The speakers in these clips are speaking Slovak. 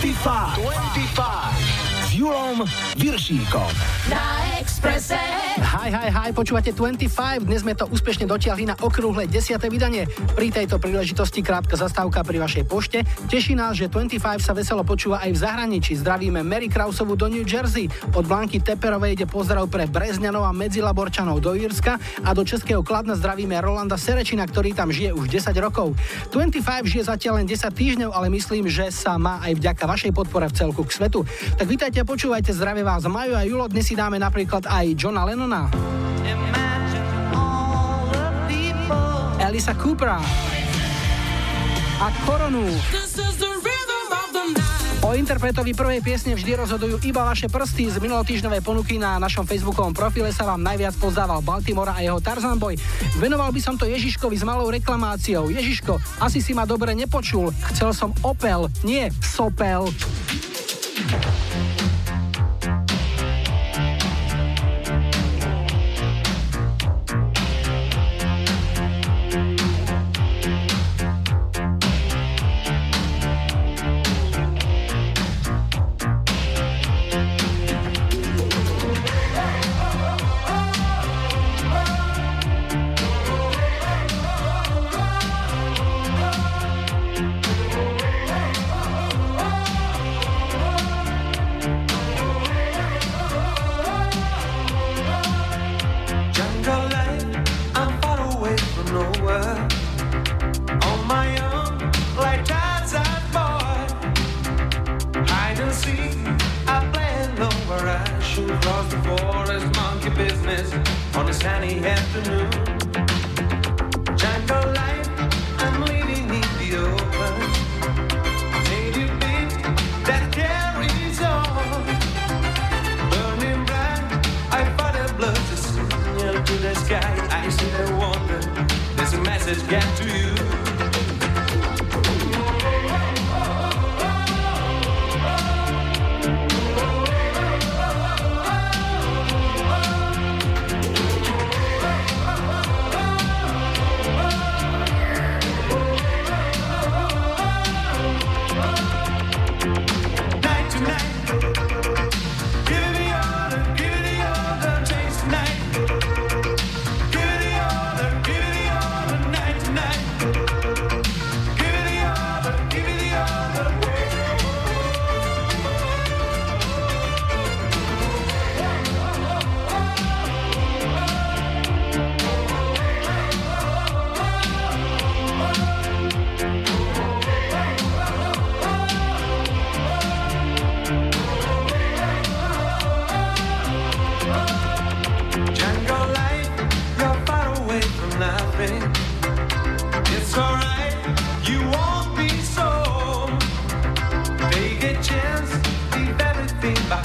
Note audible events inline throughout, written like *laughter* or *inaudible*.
25. 25. S Julom Viršíkom. Na Expresse. Hi, hi, hi, počúvate 25, dnes sme to úspešne dotiahli na okrúhle 10. vydanie. Pri tejto príležitosti krátka zastávka pri vašej pošte. Teší nás, že 25 sa veselo počúva aj v zahraničí. Zdravíme Mary Krausovu do New Jersey. Od Blanky Teperovej ide pozdrav pre Brezňanov a Medzilaborčanov do Írska a do Českého Kladna zdravíme Rolanda Serečina, ktorý tam žije už 10 rokov. 25 žije zatiaľ len 10 týždňov, ale myslím, že sa má aj vďaka vašej podpore v celku k svetu. Tak vítajte počúvajte, zdravie vás Maju a Julo. Dnes si dáme napríklad aj Johna Lennona. Elisa Coopera a Koronu. O interpretovi prvej piesne vždy rozhodujú iba vaše prsty. Z minulotýždňovej ponuky na našom facebookovom profile sa vám najviac pozdával Baltimora a jeho Tarzan Boy. Venoval by som to Ježiškovi s malou reklamáciou. Ježiško, asi si ma dobre nepočul. Chcel som Opel, nie Sopel.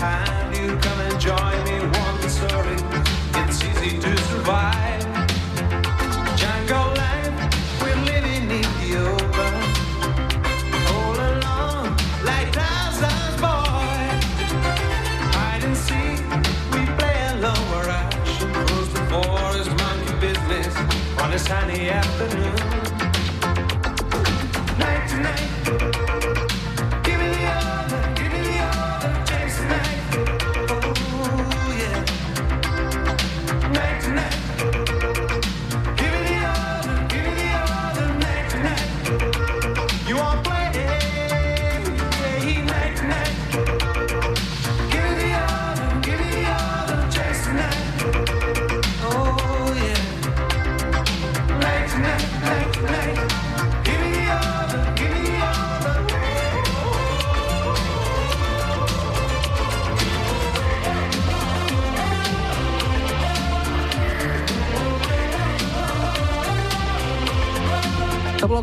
hand. You come and join me once story. it's easy to survive. Jungle life, we're living in the open. All along, like Tarzan's boy. Hide and seek, we play alone. We're action. Rules the forest, monkey business on a sunny afternoon.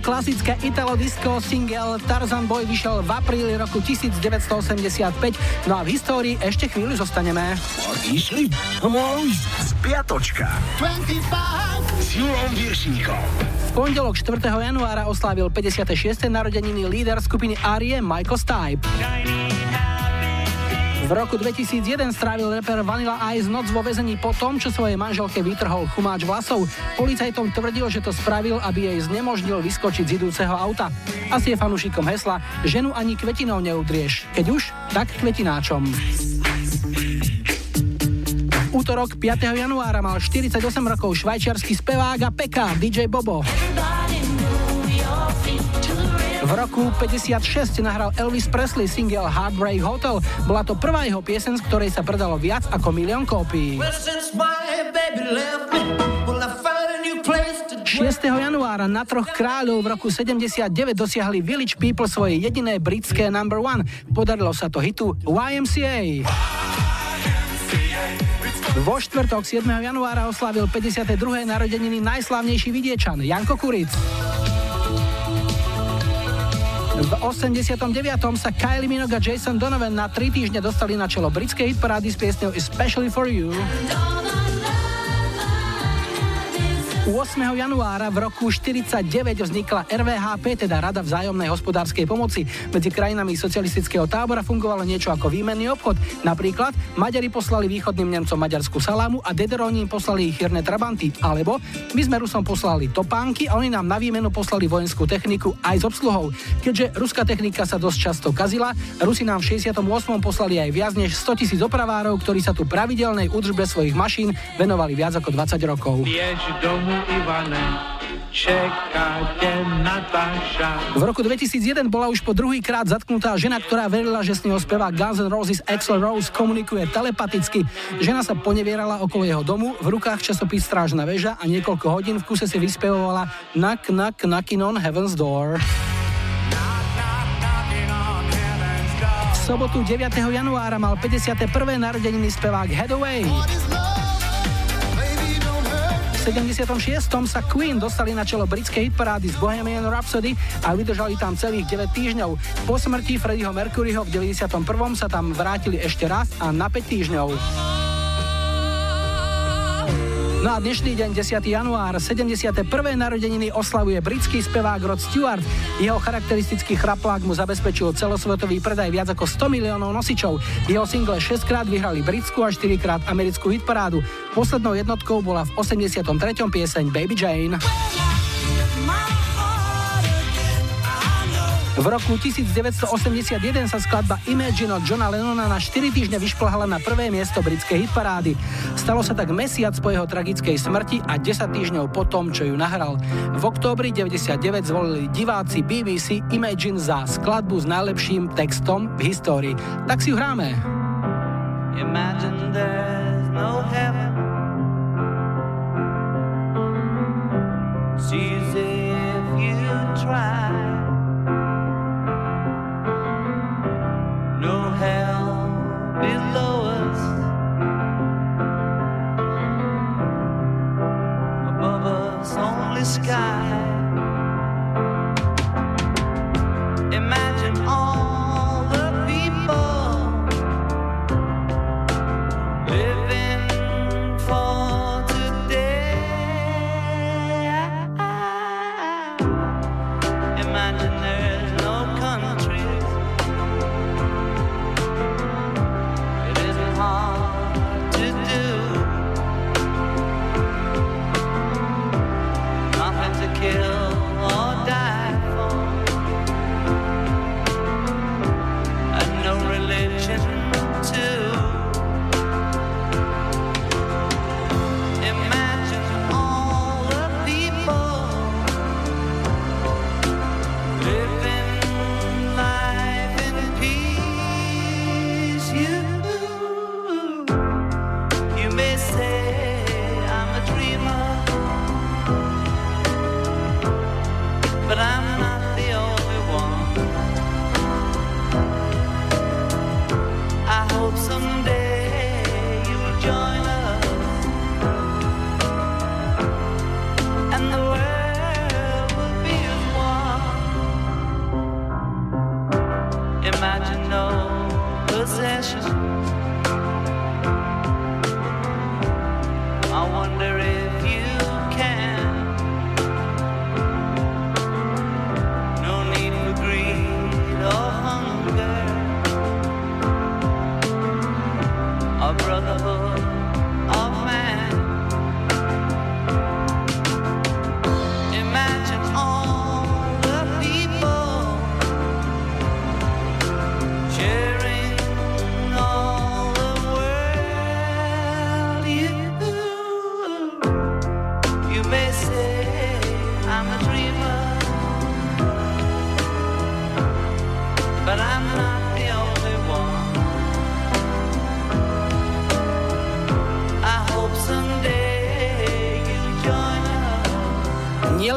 Klasické Italo Disco single Tarzan Boy vyšiel v apríli roku 1985, no a v histórii ešte chvíľu zostaneme. Išli? Spiatočka. 25 s Julom Viršíkom. V pondelok 4. januára oslávil 56. narodeniny líder skupiny Arie Michael Stipe. V roku 2001 strávil reper Vanilla Ice noc vo vezení po tom, čo svojej manželke vytrhol chumáč vlasov. Policajtom tvrdil, že to spravil, aby jej znemožnil vyskočiť z idúceho auta. Asi je fanúšikom hesla, ženu ani kvetinou neudrieš. Keď už, tak kvetináčom. Útorok 5. januára mal 48 rokov švajčiarsky spevák a peka DJ Bobo. V roku 56 nahral Elvis Presley single Heartbreak Hotel. Bola to prvá jeho piesen, z ktorej sa predalo viac ako milión kópií. 6. januára na troch kráľov v roku 79 dosiahli Village People svoje jediné britské number one. Podarilo sa to hitu YMCA. Vo štvrtok 7. januára oslavil 52. narodeniny najslávnejší vidiečan Janko Kuric. V 89. sa Kylie Minogue a Jason Donovan na 3 týždne dostali na čelo britskej hitparády s piesňou Especially for You. 8. januára v roku 49 vznikla RVHP, teda Rada vzájomnej hospodárskej pomoci. Medzi krajinami socialistického tábora fungovalo niečo ako výmenný obchod. Napríklad Maďari poslali východným Nemcom maďarskú salámu a Dederoni poslali chýrne trabanty. Alebo my sme Rusom poslali topánky a oni nám na výmenu poslali vojenskú techniku aj s obsluhou. Keďže ruská technika sa dosť často kazila, Rusi nám v 68. poslali aj viac než 100 tisíc opravárov, ktorí sa tu pravidelnej údržbe svojich mašín venovali viac ako 20 rokov. Ivane, v roku 2001 bola už po druhý krát zatknutá žena, ktorá verila, že s ňou spevá Guns N' Roses Axel Rose komunikuje telepaticky. Žena sa ponevierala okolo jeho domu, v rukách časopis Strážna väža a niekoľko hodín v kuse si vyspevovala Knock Knock Knockin' on Heaven's Door. V sobotu 9. januára mal 51. narodeniny spevák Headway. 76. sa Queen dostali na čelo britskej hitparády z Bohemian Rhapsody a vydržali tam celých 9 týždňov. Po smrti Freddieho Mercuryho v 91. sa tam vrátili ešte raz a na 5 týždňov. No a dnešný deň, 10. január, 71. narodeniny oslavuje britský spevák Rod Stewart. Jeho charakteristický chraplák mu zabezpečil celosvetový predaj viac ako 100 miliónov nosičov. Jeho single 6 krát vyhrali britskú a 4 krát americkú hitparádu. Poslednou jednotkou bola v 83. pieseň Baby Jane. V roku 1981 sa skladba Imagine od Johna Lennona na 4 týždne vyšplhala na prvé miesto britskej hitparády. Stalo sa tak mesiac po jeho tragickej smrti a 10 týždňov po tom, čo ju nahral. V októbri 99 zvolili diváci BBC Imagine za skladbu s najlepším textom v histórii. Tak si ju hráme. Imagine there's no if you try no hell below us. Above us, only sky.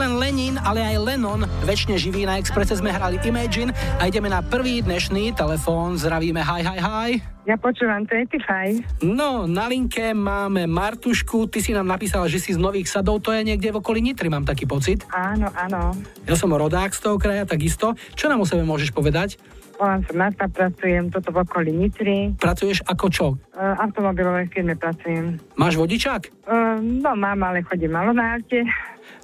Nielen Lenin, ale aj Lennon, väčšine živý na Expresse sme hrali Imagine a ideme na prvý dnešný telefón. Zdravíme, hi, hi, hi. Ja počúvam 25. No, na linke máme Martušku, ty si nám napísala, že si z Nových Sadov, to je niekde v okolí Nitry, mám taký pocit. Áno, áno. Ja som rodák z toho kraja, takisto. Čo nám o sebe môžeš povedať? Volám sa Marta, pracujem toto v okolí Nitry. Pracuješ ako čo? V automobilovej firme pracujem. Máš vodičák? Uh, no mám, ale chodím malo na aute.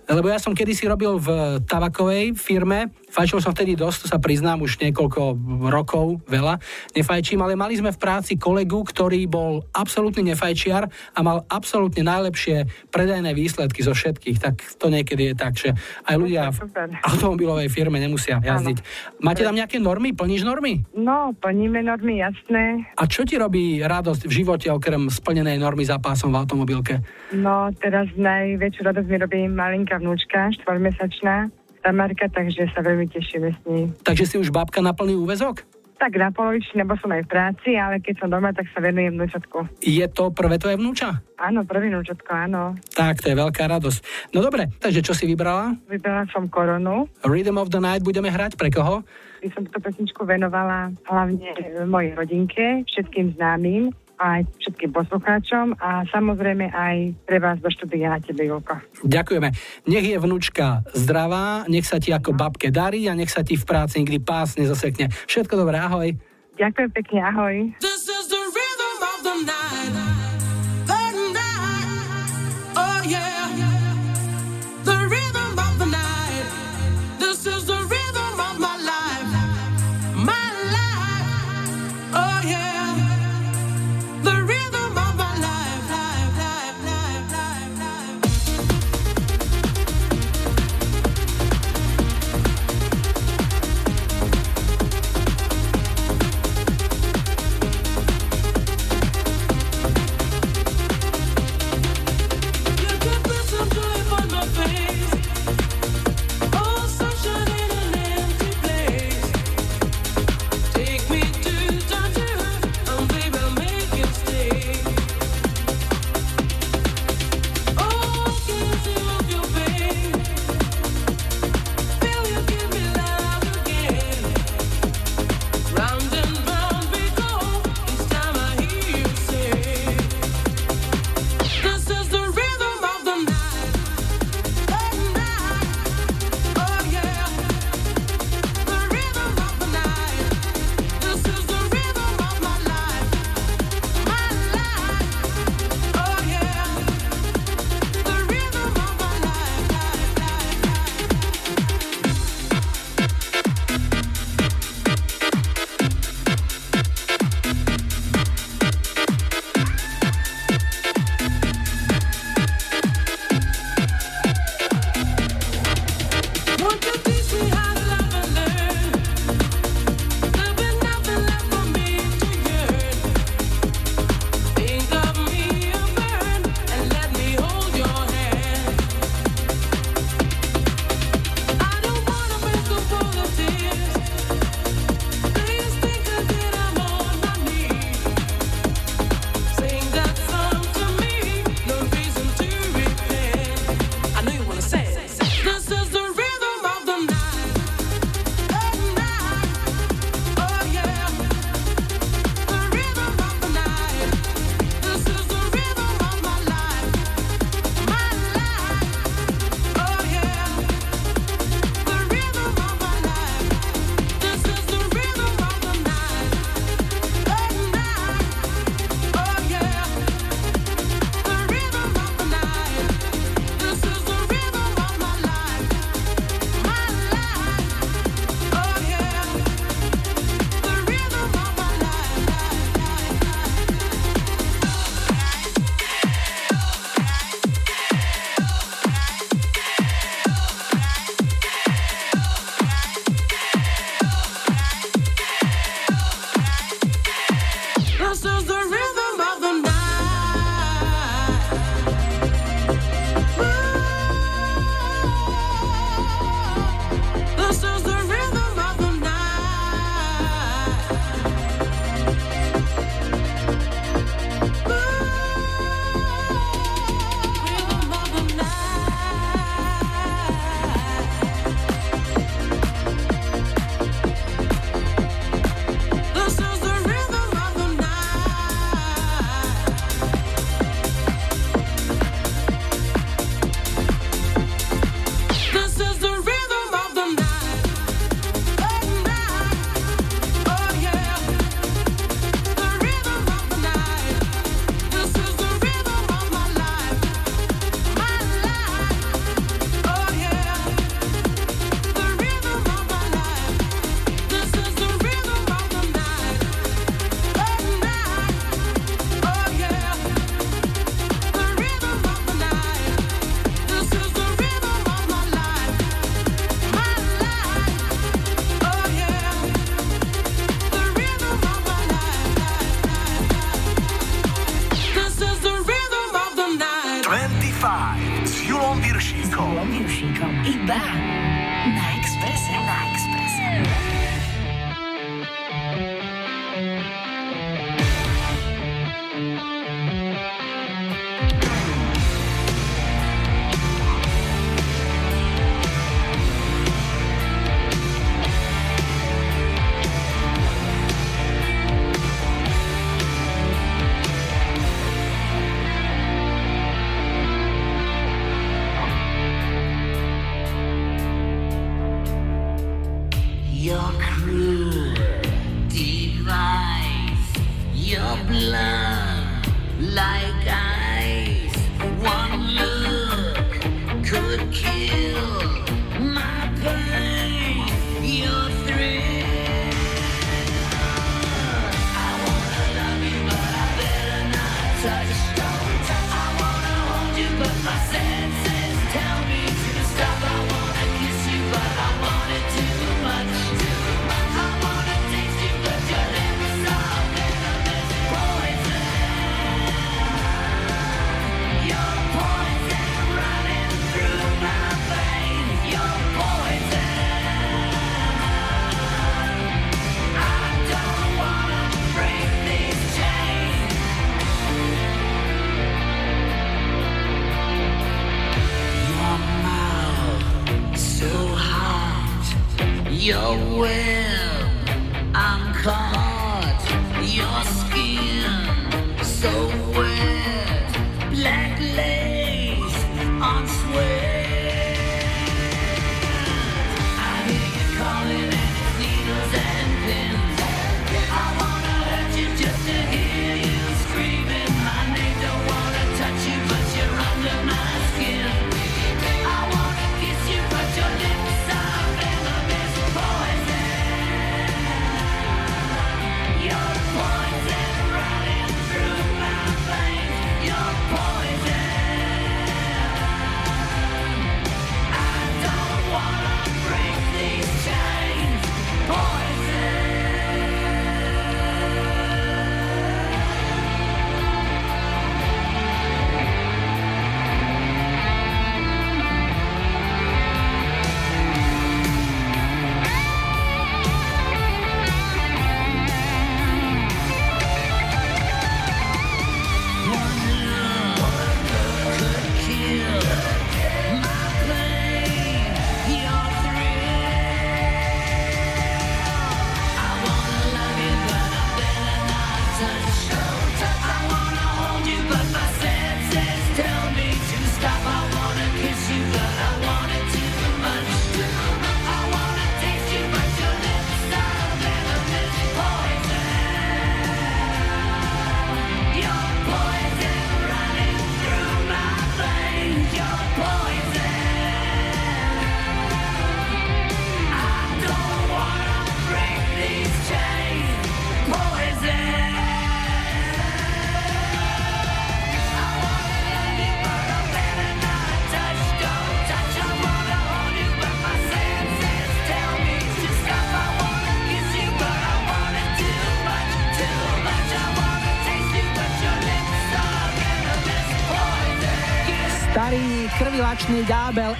Lebo ja som kedysi robil v tabakovej firme, fajčil som vtedy dosť, to sa priznám, už niekoľko rokov, veľa, nefajčím, ale mali sme v práci kolegu, ktorý bol absolútny nefajčiar a mal absolútne najlepšie predajné výsledky zo všetkých, tak to niekedy je tak, že aj ľudia v automobilovej firme nemusia jazdiť. Máte tam nejaké normy? Plníš normy? No, plníme normy, jasné. A čo ti robí radosť v živote okrem splnenej normy za pásom v automobilke? No, teraz najväčšiu radosť mi robí malinká vnúčka, štvormesačná, Tamarka, takže sa veľmi tešíme s ní. Takže si už babka na plný úvezok? Tak na polovičný, lebo som aj v práci, ale keď som doma, tak sa venujem vnúčatku. Je to prvé tvoje vnúča? Áno, prvý vnúčatko, áno. Tak, to je veľká radosť. No dobre, takže čo si vybrala? Vybrala som koronu. Rhythm of the Night budeme hrať pre koho? By som túto pesničku venovala hlavne mojej rodinke, všetkým známym, aj všetkým poslucháčom a samozrejme aj pre vás do štúdia a tebe, Julko. Ďakujeme. Nech je vnúčka zdravá, nech sa ti ako babke darí a nech sa ti v práci nikdy pás nezasekne. Všetko dobré, ahoj. Ďakujem pekne, ahoj. This is the rhythm of the night. cruel device. Your blood. your way.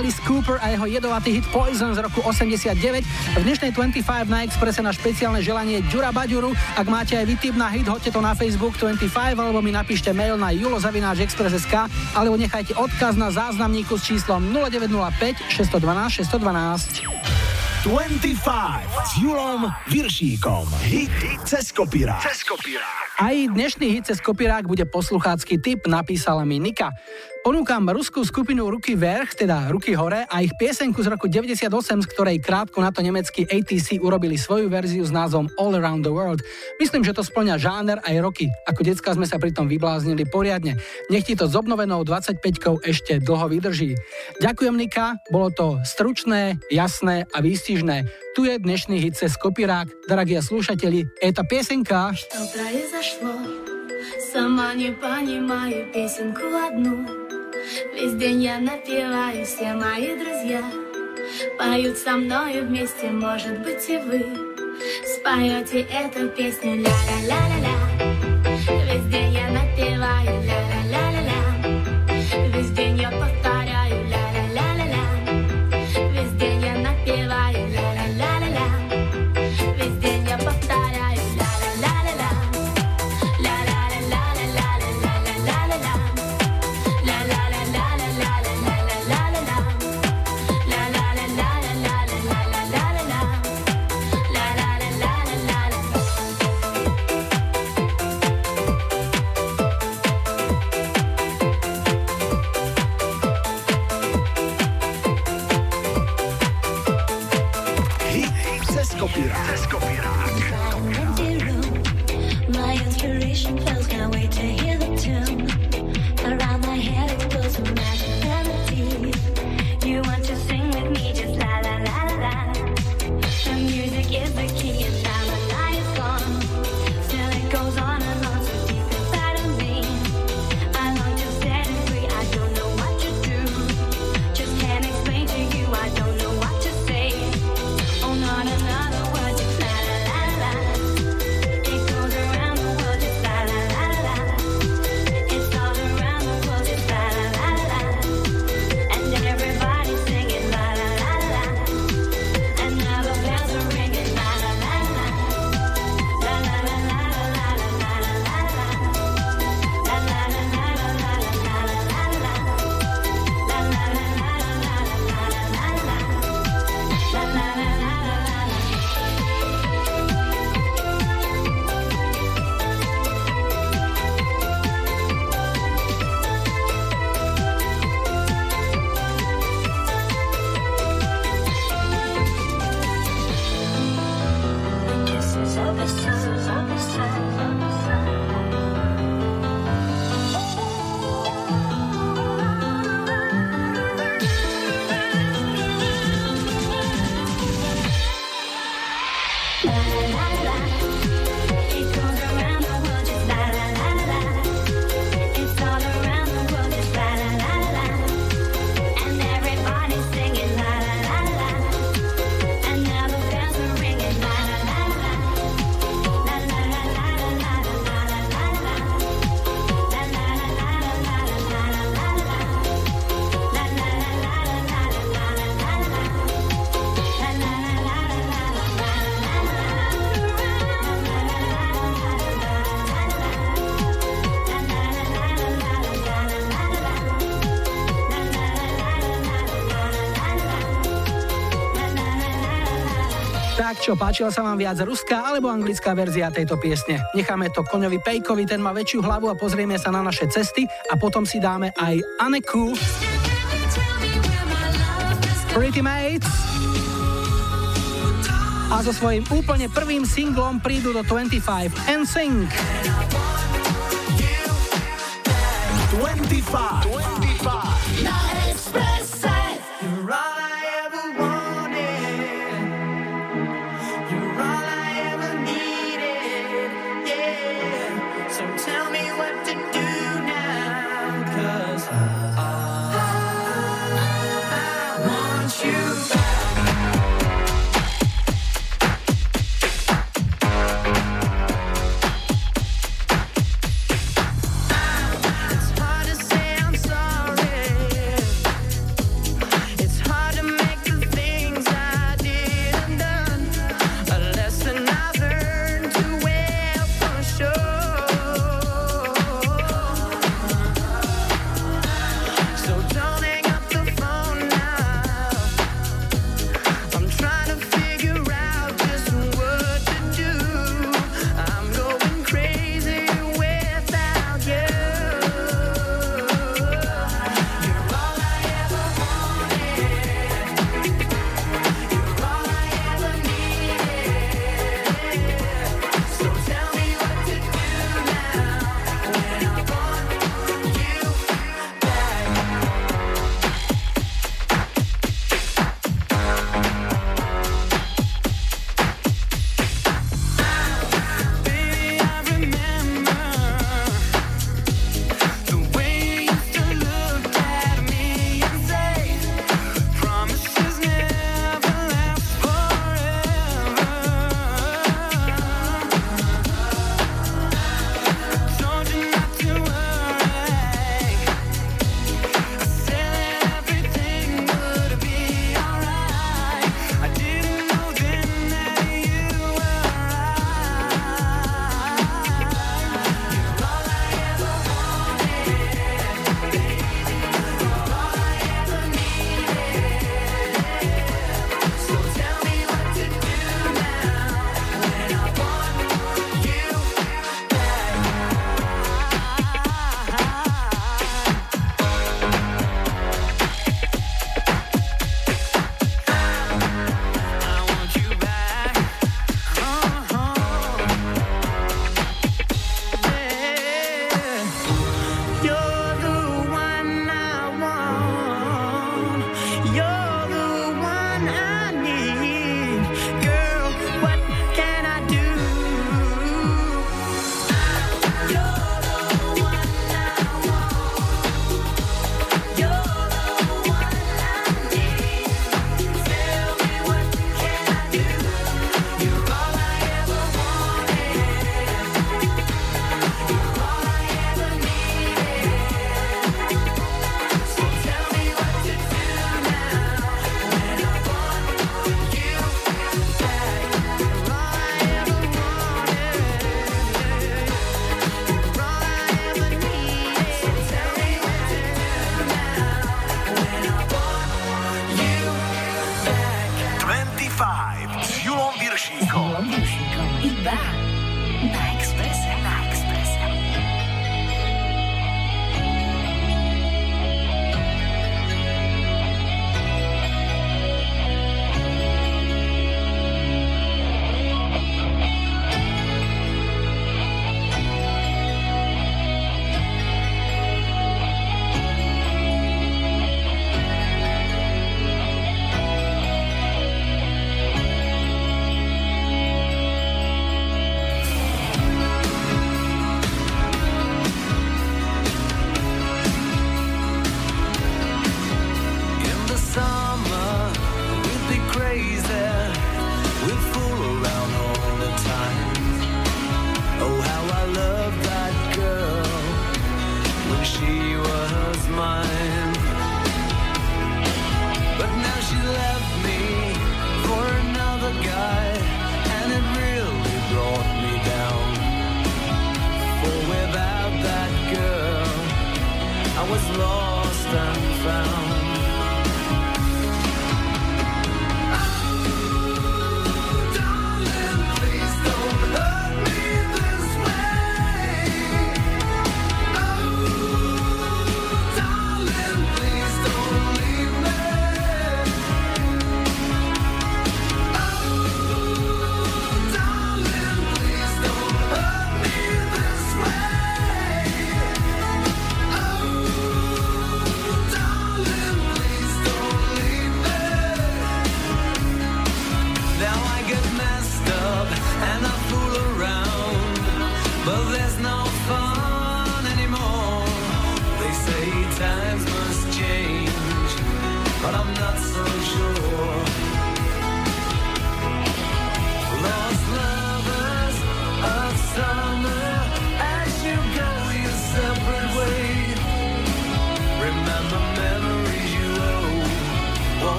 Alice Cooper a jeho jedovatý hit Poison z roku 89. V dnešnej 25 na Expresse na špeciálne želanie Ďura Baďuru. Ak máte aj vytip na hit, hoďte to na Facebook 25 alebo mi napíšte mail na julozavináčexpress.sk alebo nechajte odkaz na záznamníku s číslom 0905 612 612. 25 s Julom Viršíkom. Hit, hit cez kopirák. Aj dnešný hit cez kopirák bude posluchácky tip, napísala mi Nika. Ponúkam ruskú skupinu Ruky Verch, teda Ruky hore a ich piesenku z roku 98, z ktorej krátko na to nemecký ATC urobili svoju verziu s názvom All Around the World. Myslím, že to splňa žáner aj roky. Ako decka sme sa pritom vybláznili poriadne. Nech ti to s obnovenou 25 ešte dlho vydrží. Ďakujem Nika, bolo to stručné, jasné a výstižné. Tu je dnešný hit cez kopirák. Drahí слушатели, это песенка. Что произошло? Сама не понимаю песенку одну Весь день я напеваю, все мои друзья Поют со мной вместе, может быть и вы Споете эту песню. Ля-ля-ля-ля-ля Čo, páčila sa vám viac ruská alebo anglická verzia tejto piesne? Necháme to koňovi Pejkovi, ten má väčšiu hlavu a pozrieme sa na naše cesty a potom si dáme aj Aneku. Pretty Mates. A so svojím úplne prvým singlom prídu do 25 and sing. 25. 25.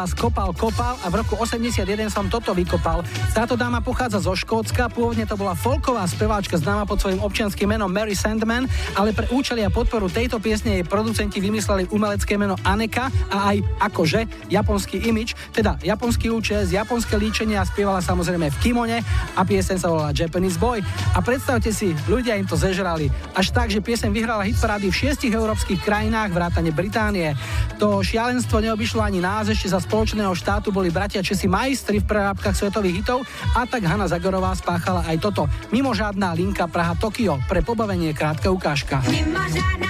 vás kopal, kopal a v roku 81 som toto vykopal. Táto dáma pochádza zo Škótska, pôvodne to bola folková speváčka známa pod svojím občianským menom Mary Sandman, ale pre účely a podporu tejto piesne jej producenti vymysleli umelecké meno Aneka a aj akože japonský imič, teda japonský účes, japonské líčenie a spievala samozrejme v kimone a pieseň sa volala Japanese Boy. A predstavte si, ľudia im to zežrali. Až tak, že pieseň vyhrala hitparády v šiestich európskych krajinách, vrátane Británie. To šialenstvo neobyšlo ani nás, ešte za spoločného štátu boli bratia Česi majstri v prerábkach svetových hitov a tak Hanna Zagorová spáchala aj toto. Mimožádná linka Praha-Tokio pre pobavenie krátka ukážka. Mimožádna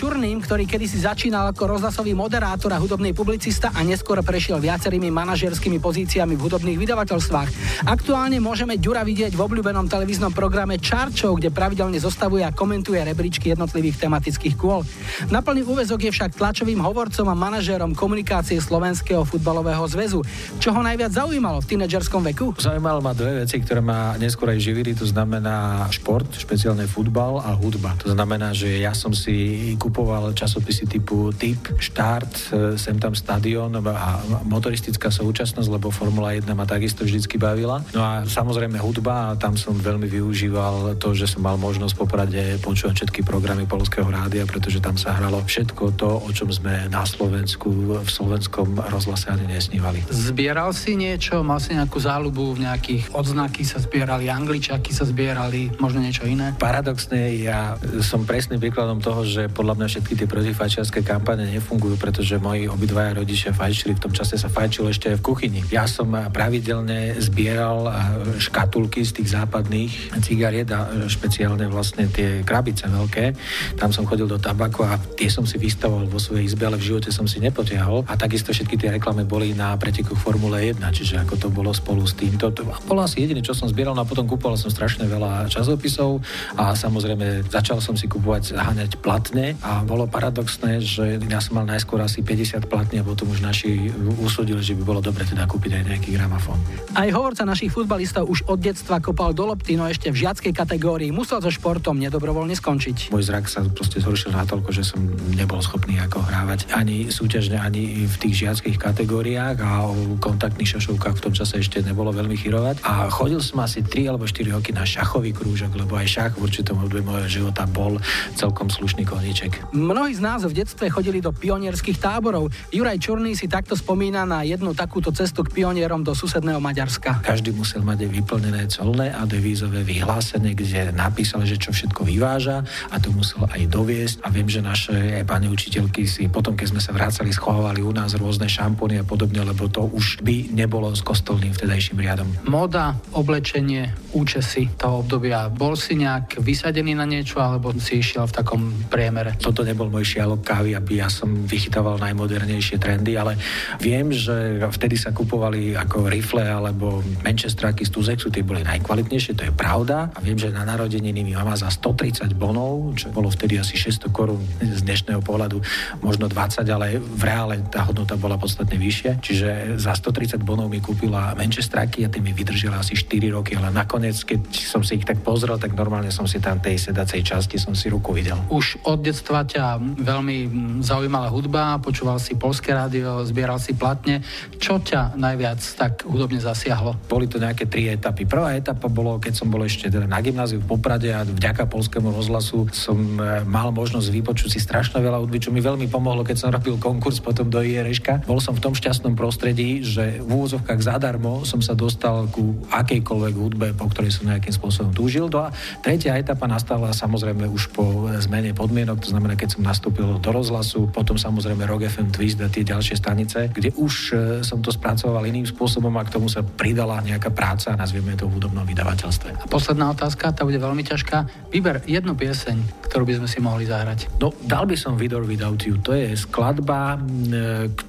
Čurným, ktorý kedysi začínal ako rozhlasový moderátor a hudobný publicista a neskôr prešiel viacerými manažerskými pozíciami v hudobných vydavateľstvách. Aktuálne môžeme Ďura vidieť v obľúbenom televíznom programe Show, kde pravidelne zostavuje a komentuje rebríčky jednotlivých tematických kôl. Na plný úvezok je však tlačovým hovorcom a manažérom komunikácie Slovenského futbalového zväzu. Čo ho najviac zaujímalo v tínedžerskom veku? Zaujímalo ma dve veci, ktoré ma neskôr aj živili, to znamená šport, špeciálne futbal a hudba. To znamená, že ja som si kupoval časopisy typu Typ, Štart, e, sem tam stadion a motoristická súčasnosť, lebo Formula 1 ma takisto vždycky bavila. No a samozrejme hudba a tam som veľmi využíval to, že som mal možnosť poprade počúvať všetky programy Polského rádia, pretože tam sa hralo všetko to, o čom sme na Slovensku, v slovenskom rozhlase ani nesnívali. Zbieral si niečo? Mal si nejakú záľubu v nejakých odznaky sa zbierali, angličaky sa zbierali, možno niečo iné? Paradoxne, ja som presným príkladom toho, že podľa mňa všetky tie protifajčiarske kampane nefungujú, pretože moji obidvaja rodičia fajčili, v tom čase sa fajčilo ešte aj v kuchyni. Ja som pravidelne zbieral škatulky z tých západných cigariet a špeciálne vlastne tie krabice veľké. Tam som chodil do tabaku a tie som si vystavoval vo svojej izbe, ale v živote som si nepotiahol. A takisto všetky tie reklamy boli na pretekoch Formule 1, čiže ako to bolo spolu s týmto. To bolo asi jediné, čo som zbieral, no a potom kúpoval som strašne veľa časopisov a samozrejme začal som si kupovať, háňať platne a bolo paradoxné, že ja som mal najskôr asi 50 platne a potom už naši usúdili, že by bolo dobre teda kúpiť aj nejaký gramofón. Aj hovorca našich futbalistov už od detstva kopal do lopty, no ešte v žiackej kategórii musel so športom nedobrovoľne skončiť. Môj zrak sa proste zhoršil natoľko, že som nebol schopný ako hrávať ani súťažne, ani v tých žiackých kategóriách a o kontaktných šašovkách v tom čase ešte nebolo veľmi chyrovať. A chodil som asi 3 alebo 4 roky na šachový krúžok, lebo aj šach v určitom období môjho života bol celkom slušný koníček. Mnohí z nás v detstve chodili do pionierských táborov. Juraj Čurný si takto spomína na jednu takúto cestu k pionierom do susedného Maďarska. Každý musel mať aj vyplnené colné a devízové vyhlásenie, kde napísal, že čo všetko vyváža a to musel aj doviesť. A viem, že naše aj pani učiteľky si potom, keď sme sa vrácali, schovávali u nás rôzne šampóny a podobne, lebo to už by nebolo s kostolným vtedajším riadom. Moda, oblečenie, účesy toho obdobia. Bol si nejak vysadený na niečo, alebo si išiel v takom priemere? Toto nebol môj šialok kávy, aby ja som vychytával najmodernejšie trendy, ale viem, že vtedy sa kupovali ako rifle alebo Manchesteráky z Tuzexu, tie boli najkvalitnejšie, to je pravda. A viem, že na narodeniny mi mama za 130 bonov, čo bolo vtedy asi 600 korún z dnešného pohľadu, možno 20, ale v reále tá hodnota bola podstatne vyššia. Čiže za 130 bonov mi kúpila Manchesteráky a tie mi vydržali asi 4 roky, ale nakoniec, keď som si ich tak pozrel, tak normálne som si tam tej sedacej časti som si ruku videl. Už od detstva ťa veľmi zaujímala hudba, počúval si polské rádio, zbieral si platne. Čo ťa najviac tak hudobne zasiahlo? Boli to nejaké tri etapy. Prvá etapa bolo, keď som bol ešte teda na gymnáziu v Poprade a vďaka polskému rozhlasu som e, mal možnosť vypočuť si strašne veľa hudby, čo mi veľmi pomohlo, keď som robil konkurs potom do IRŠka. Bol som v tom šťastnom prostredí, že v úvozovkách zadarmo som sa dostal ku akejkoľvek hudbe, po ktorej som nejakým spôsobom túžil. No a tretia etapa nastala samozrejme už po zmene podmienok, to znamená, keď som nastúpil do rozhlasu, potom samozrejme Rock FM Twist a tie ďalšie stanice, kde už e, som to spracoval iným spôsobom a k tomu sa pridala nejaká práca, nazvieme to v hudobnom vydavateľstve. A posledná otázka, tá bude veľmi ťažká. Vyber jednu pieseň, ktorú by sme si mohli zahrať. No, dal by som Vidor Without You. To je skladba,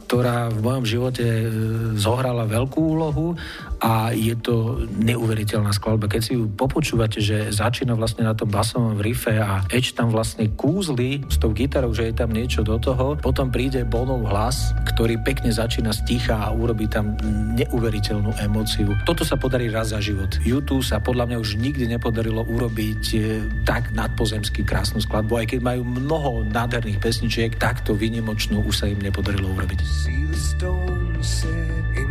ktorá v mojom živote e, zohrala veľkú úlohu a je to neuveriteľná skladba. Keď si ju popočúvate, že začína vlastne na tom basovom riffe a Edge tam vlastne kúzli s tou gitarou, že je tam niečo do toho, potom príde Bonov hlas, ktorý pekne začína sticha a urobí tam neuveriteľnú emóciu. Toto sa podarí raz za život. YouTube sa podľa mňa už nikdy nepodarilo urobiť e, tak nadpozemský krásnu skladbu, aj keď majú mnoho nádherných pesničiek, takto vynimočnú už sa im nepodarilo urobiť. See the stone set in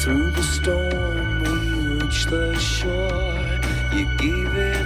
Through the storm, we reached the shore. You gave it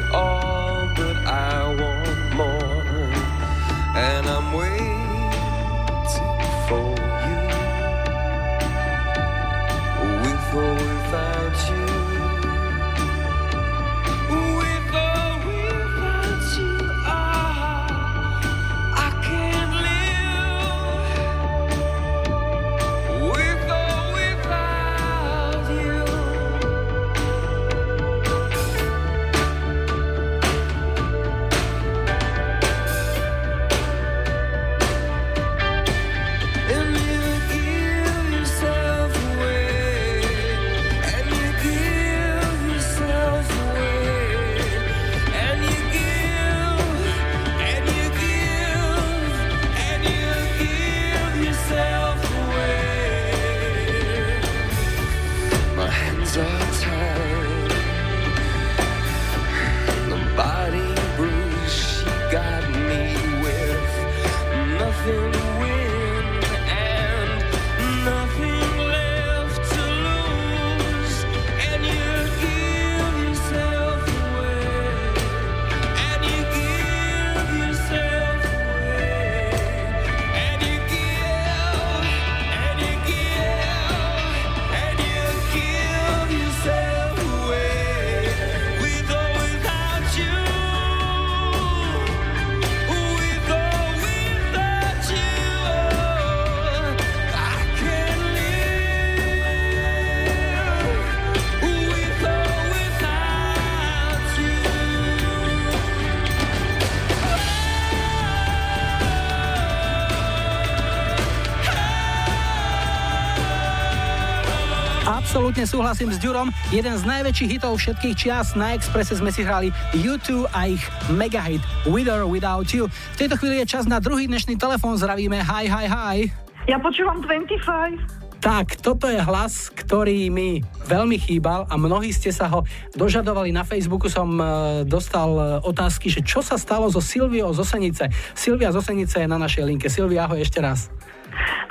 Absolútne súhlasím s Ďurom. Jeden z najväčších hitov všetkých čias na Expresse sme si hrali U2 a ich mega hit With or Without You. V tejto chvíli je čas na druhý dnešný telefón. Zdravíme. Hi, hi, hi. Ja počúvam 25. Tak, toto je hlas, ktorý mi veľmi chýbal a mnohí ste sa ho dožadovali. Na Facebooku som e, dostal e, otázky, že čo sa stalo so Silviou z Osenice. Silvia z Osenice je na našej linke. Silvia, ahoj ešte raz.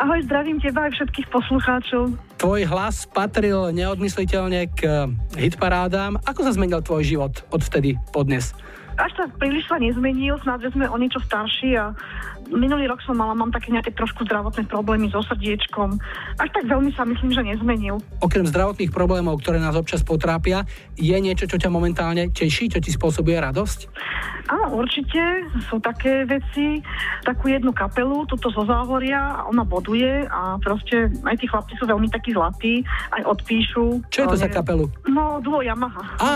Ahoj, zdravím teba aj všetkých poslucháčov. Tvoj hlas patril neodmysliteľne k eh, hitparádám. Ako sa zmenil tvoj život od vtedy po dnes? Až tak príliš sa nezmenil, že sme o niečo starší a minulý rok som mala, mám také nejaké trošku zdravotné problémy so srdiečkom. Až tak veľmi sa myslím, že nezmenil. Okrem zdravotných problémov, ktoré nás občas potrápia, je niečo, čo ťa momentálne teší, čo ti spôsobuje radosť? Áno, určite. Sú také veci. Takú jednu kapelu, tuto zo Záhoria, ona boduje a proste aj tí chlapci sú veľmi takí zlatí, aj odpíšu. Čo je to za kapelu? No, duo Yamaha. Á,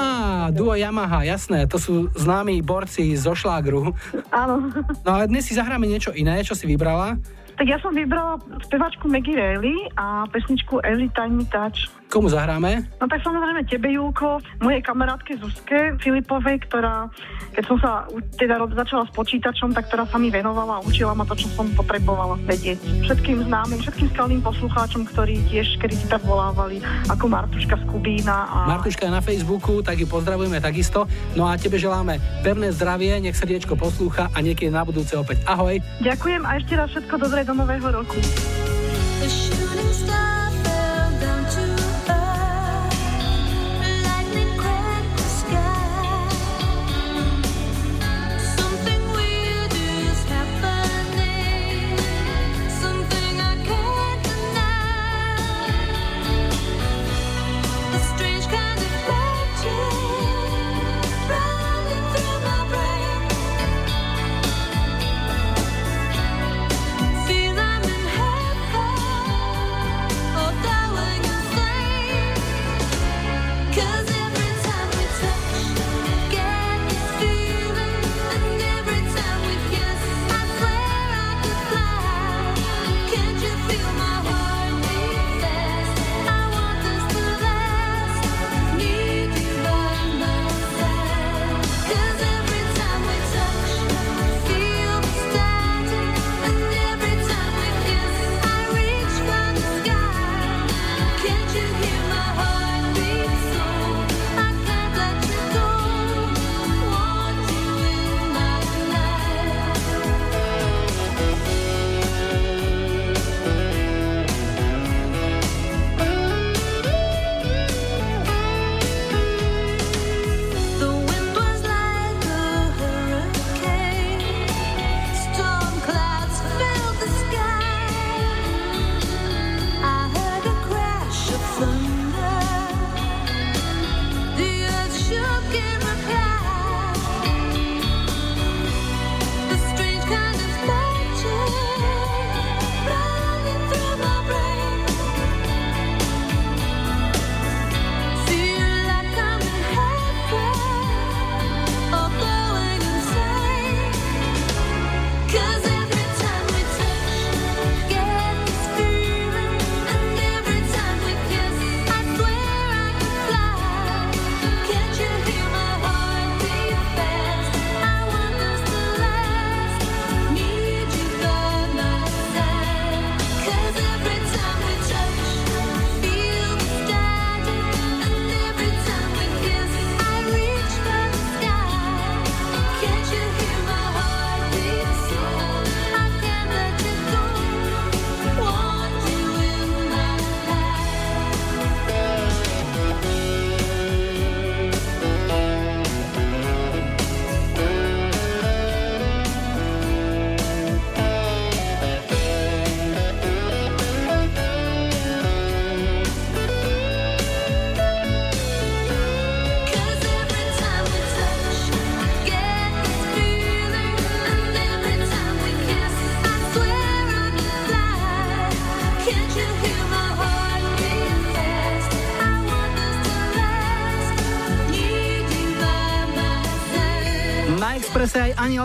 duo Yamaha, jasné. To sú známi borci zo šlágru. Áno. No ale dnes si zahráme niečo iné, čo si vybrala? Tak ja som vybrala spevačku Maggie Reilly a pesničku Every Time Me Touch. Komu zahráme? No tak samozrejme tebe, Julko, mojej kamarátke Zuzke Filipovej, ktorá, keď som sa teda začala s počítačom, tak ktorá sa mi venovala a učila ma to, čo som potrebovala vedieť. Všetkým známym, všetkým skalným poslucháčom, ktorí tiež kedy tak volávali, ako Martuška z Kubína. A... Martuška je na Facebooku, tak ju pozdravujeme takisto. No a tebe želáme pevné zdravie, nech srdiečko poslúcha a niekedy na budúce opäť. Ahoj. Ďakujem a ešte raz všetko dobré do nového roku.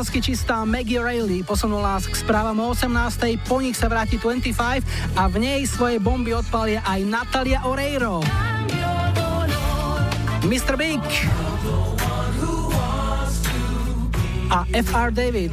Čase aj anielsky čistá Maggie Rayleigh posunula nás k správam o 18. Po nich sa vráti 25 a v nej svoje bomby odpalia aj Natalia Oreiro. Mr. Big a FR David.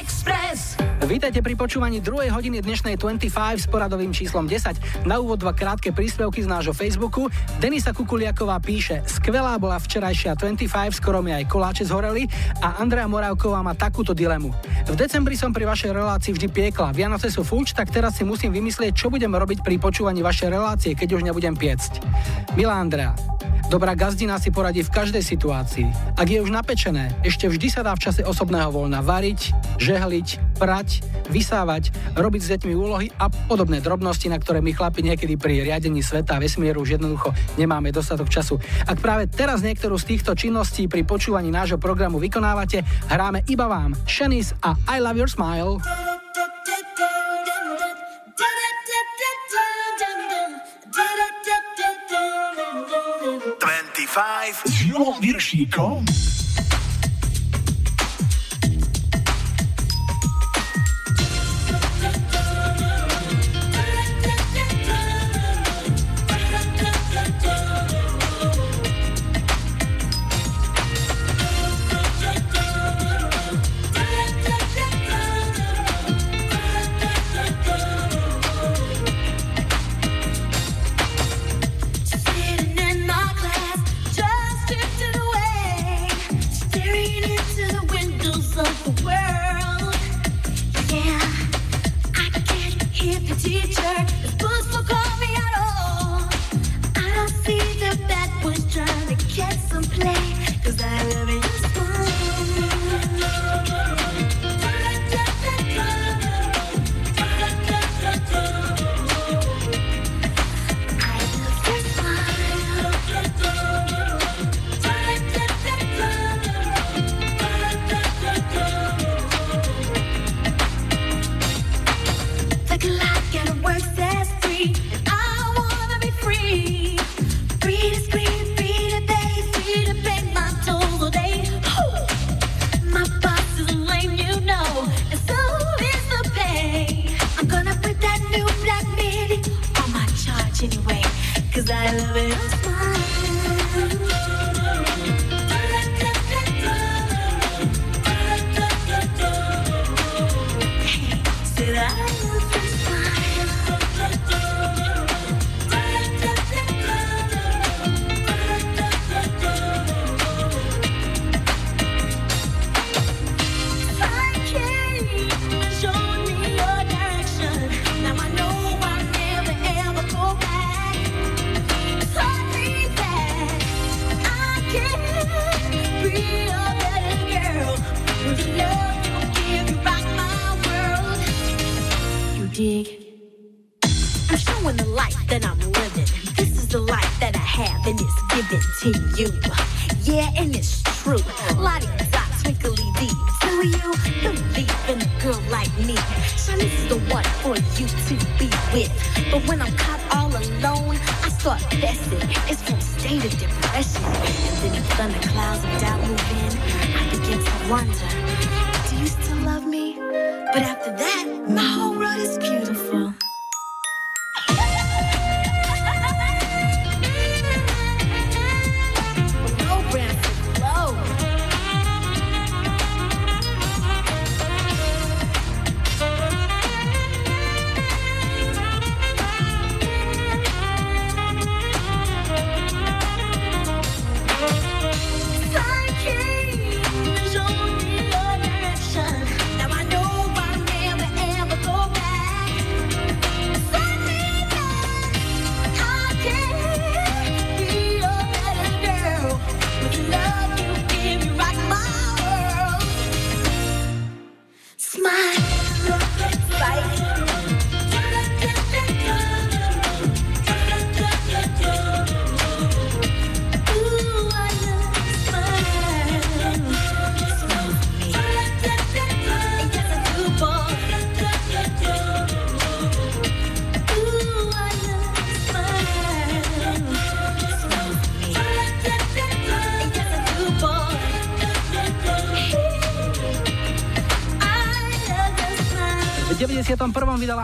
Express. Vítajte pri počúvaní druhej hodiny dnešnej 25 s poradovým číslom 10. Na úvod dva krátke príspevky z nášho Facebooku. Denisa Kukuliaková píše, skvelá bola včerajšia 25, skoro mi aj koláče zhoreli a Andrea Moravková má takúto dilemu. V decembri som pri vašej relácii vždy piekla. Vianoce sú fulč, tak teraz si musím vymyslieť, čo budem robiť pri počúvaní vašej relácie, keď už nebudem piecť. Milá Andrea, Dobrá gazdina si poradí v každej situácii. Ak je už napečené, ešte vždy sa dá v čase osobného voľna variť, žehliť, prať, vysávať, robiť s deťmi úlohy a podobné drobnosti, na ktoré my chlapi niekedy pri riadení sveta a vesmíru už jednoducho nemáme dostatok času. Ak práve teraz niektorú z týchto činností pri počúvaní nášho programu vykonávate, hráme iba vám Shanice a I Love Your Smile. 25 s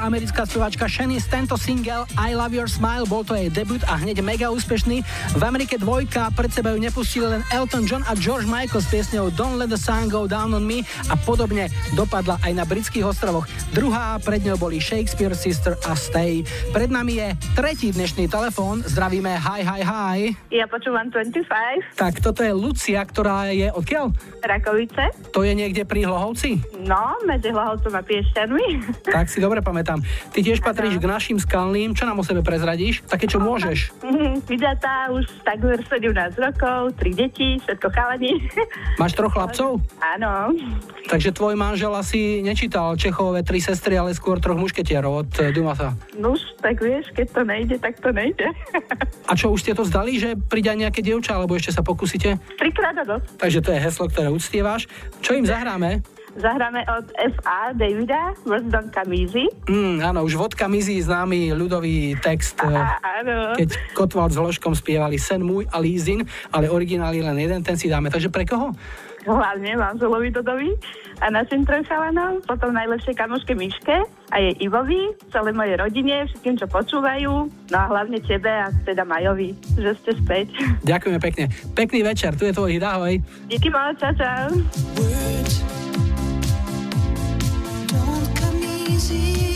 americká speváčka Shanice tento single I Love Your Smile, bol to jej debut a hneď mega úspešný. V Amerike dvojka pred seba ju nepustili len Elton John a George Michael s piesňou Don't Let the Sun Go Down on Me a podobne dopadla aj na britských ostrovoch. Druhá pred ňou boli Shakespeare Sister a Stay. Pred nami je tretí dnešný telefón. Zdravíme, hi, hi, hi. Ja počúvam 25. Tak toto je Lucia, ktorá je odkiaľ? Rakovice. To je niekde pri Hlohovci? No, medzi Hlohovcom a Piešťanmi. *laughs* Tak si dobre pamätám. Ty tiež patríš k našim skalným. Čo nám o sebe prezradíš? Také, čo môžeš. *laughs* Vydata už takmer 17 rokov, tri deti, všetko chalani. Máš troch chlapcov? Áno. Takže tvoj manžel asi nečítal Čechové tri sestry, ale skôr troch mušketierov od eh, Dumasa. No tak vieš, keď to nejde, tak to nejde. A čo, už ste to zdali, že príde aj nejaké dievča, alebo ešte sa pokúsite? Trikrát a dosť. Takže to je heslo, ktoré uctievaš. Čo im zahráme? Zahráme od FA Davida, Come Easy. Mm, áno, už vodka mizí známy ľudový text, eh, Á, áno. keď Kotval s Hloškom spievali Sen môj a Lízin, ale originál je len jeden, ten si dáme. Takže pre koho? Hlavne manželovi Dodovi a našim chalanom, potom najlepšej kamoške Miške a jej Ivovi, celej mojej rodine, všetkým, čo počúvajú, no a hlavne tebe a teda Majovi, že ste späť. Ďakujeme pekne. Pekný večer, tu je tvoj hit, ahoj. Díky moc, čau, čau. Don't come easy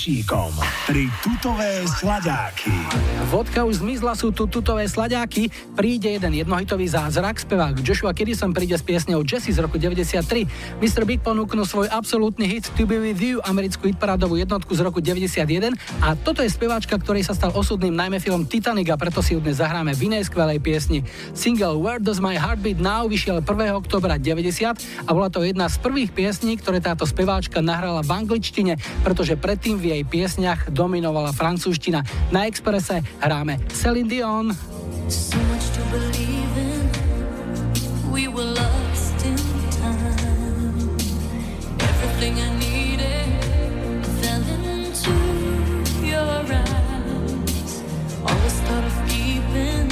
Viršíkom. Tri tutové sladáky. Vodka už zmizla, sú tu tutové slaďáky. Príde jeden jednohitový zázrak. Spevák Joshua Kiddison príde s piesňou Jesse z roku 93. Mr. Big ponúknul svoj absolútny hit To Be With You, americkú hitparádovú jednotku z roku 91. A toto je speváčka, ktorej sa stal osudným najmä film Titanic a preto si ju dnes zahráme v inej skvelej piesni. Single Where Does My Heart Beat Now vyšiel 1. oktobra 90 a bola to jedna z prvých piesní, ktoré táto speváčka nahrala v angličtine, pretože predtým v jej piesniach dominovala francúzština. Na Exprese hráme Celine Dion. So much to believe in. We were lost in time. Everything I needed fell into your eyes. Always thought of keeping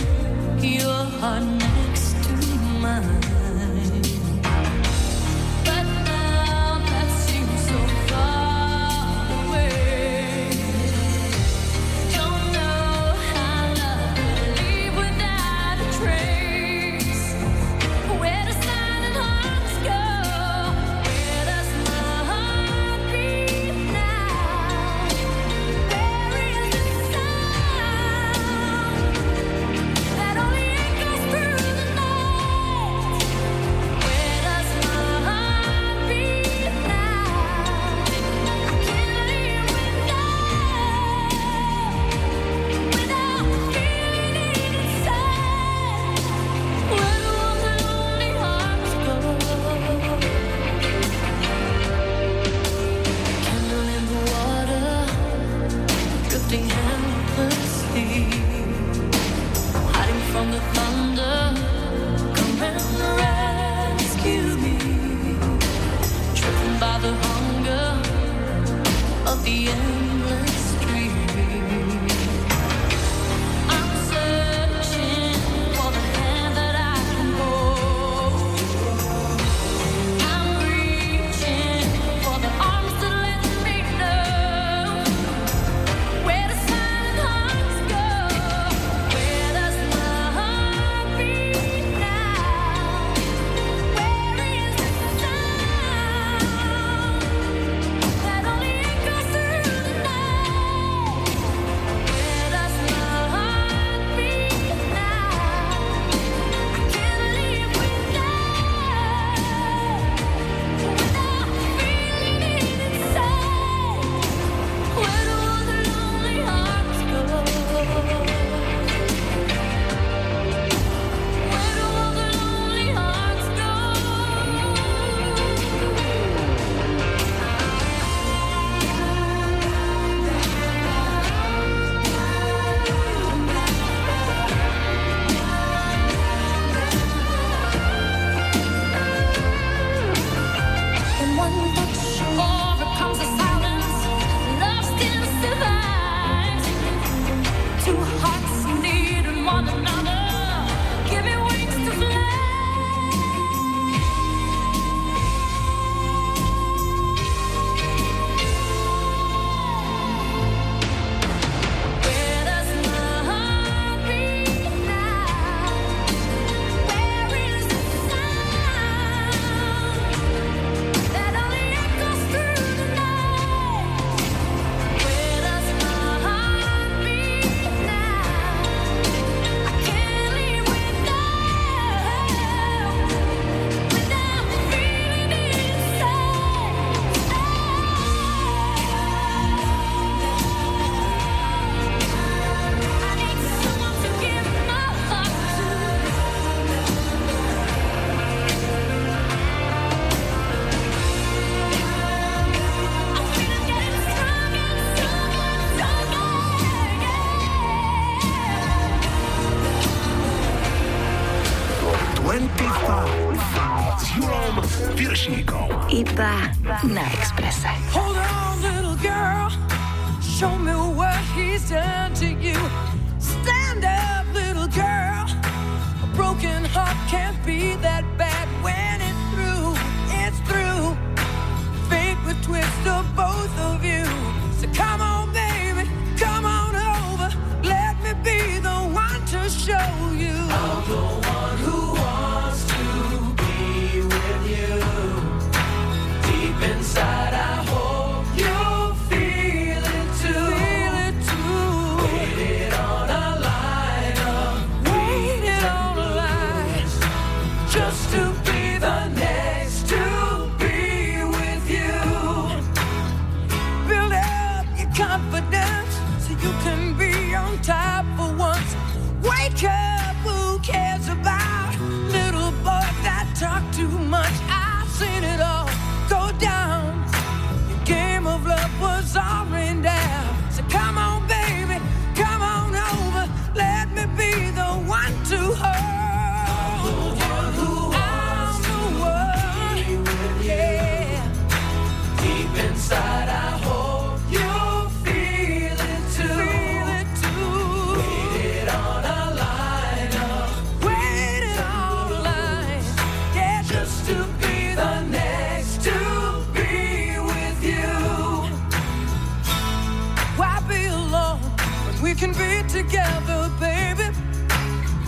can be together, baby.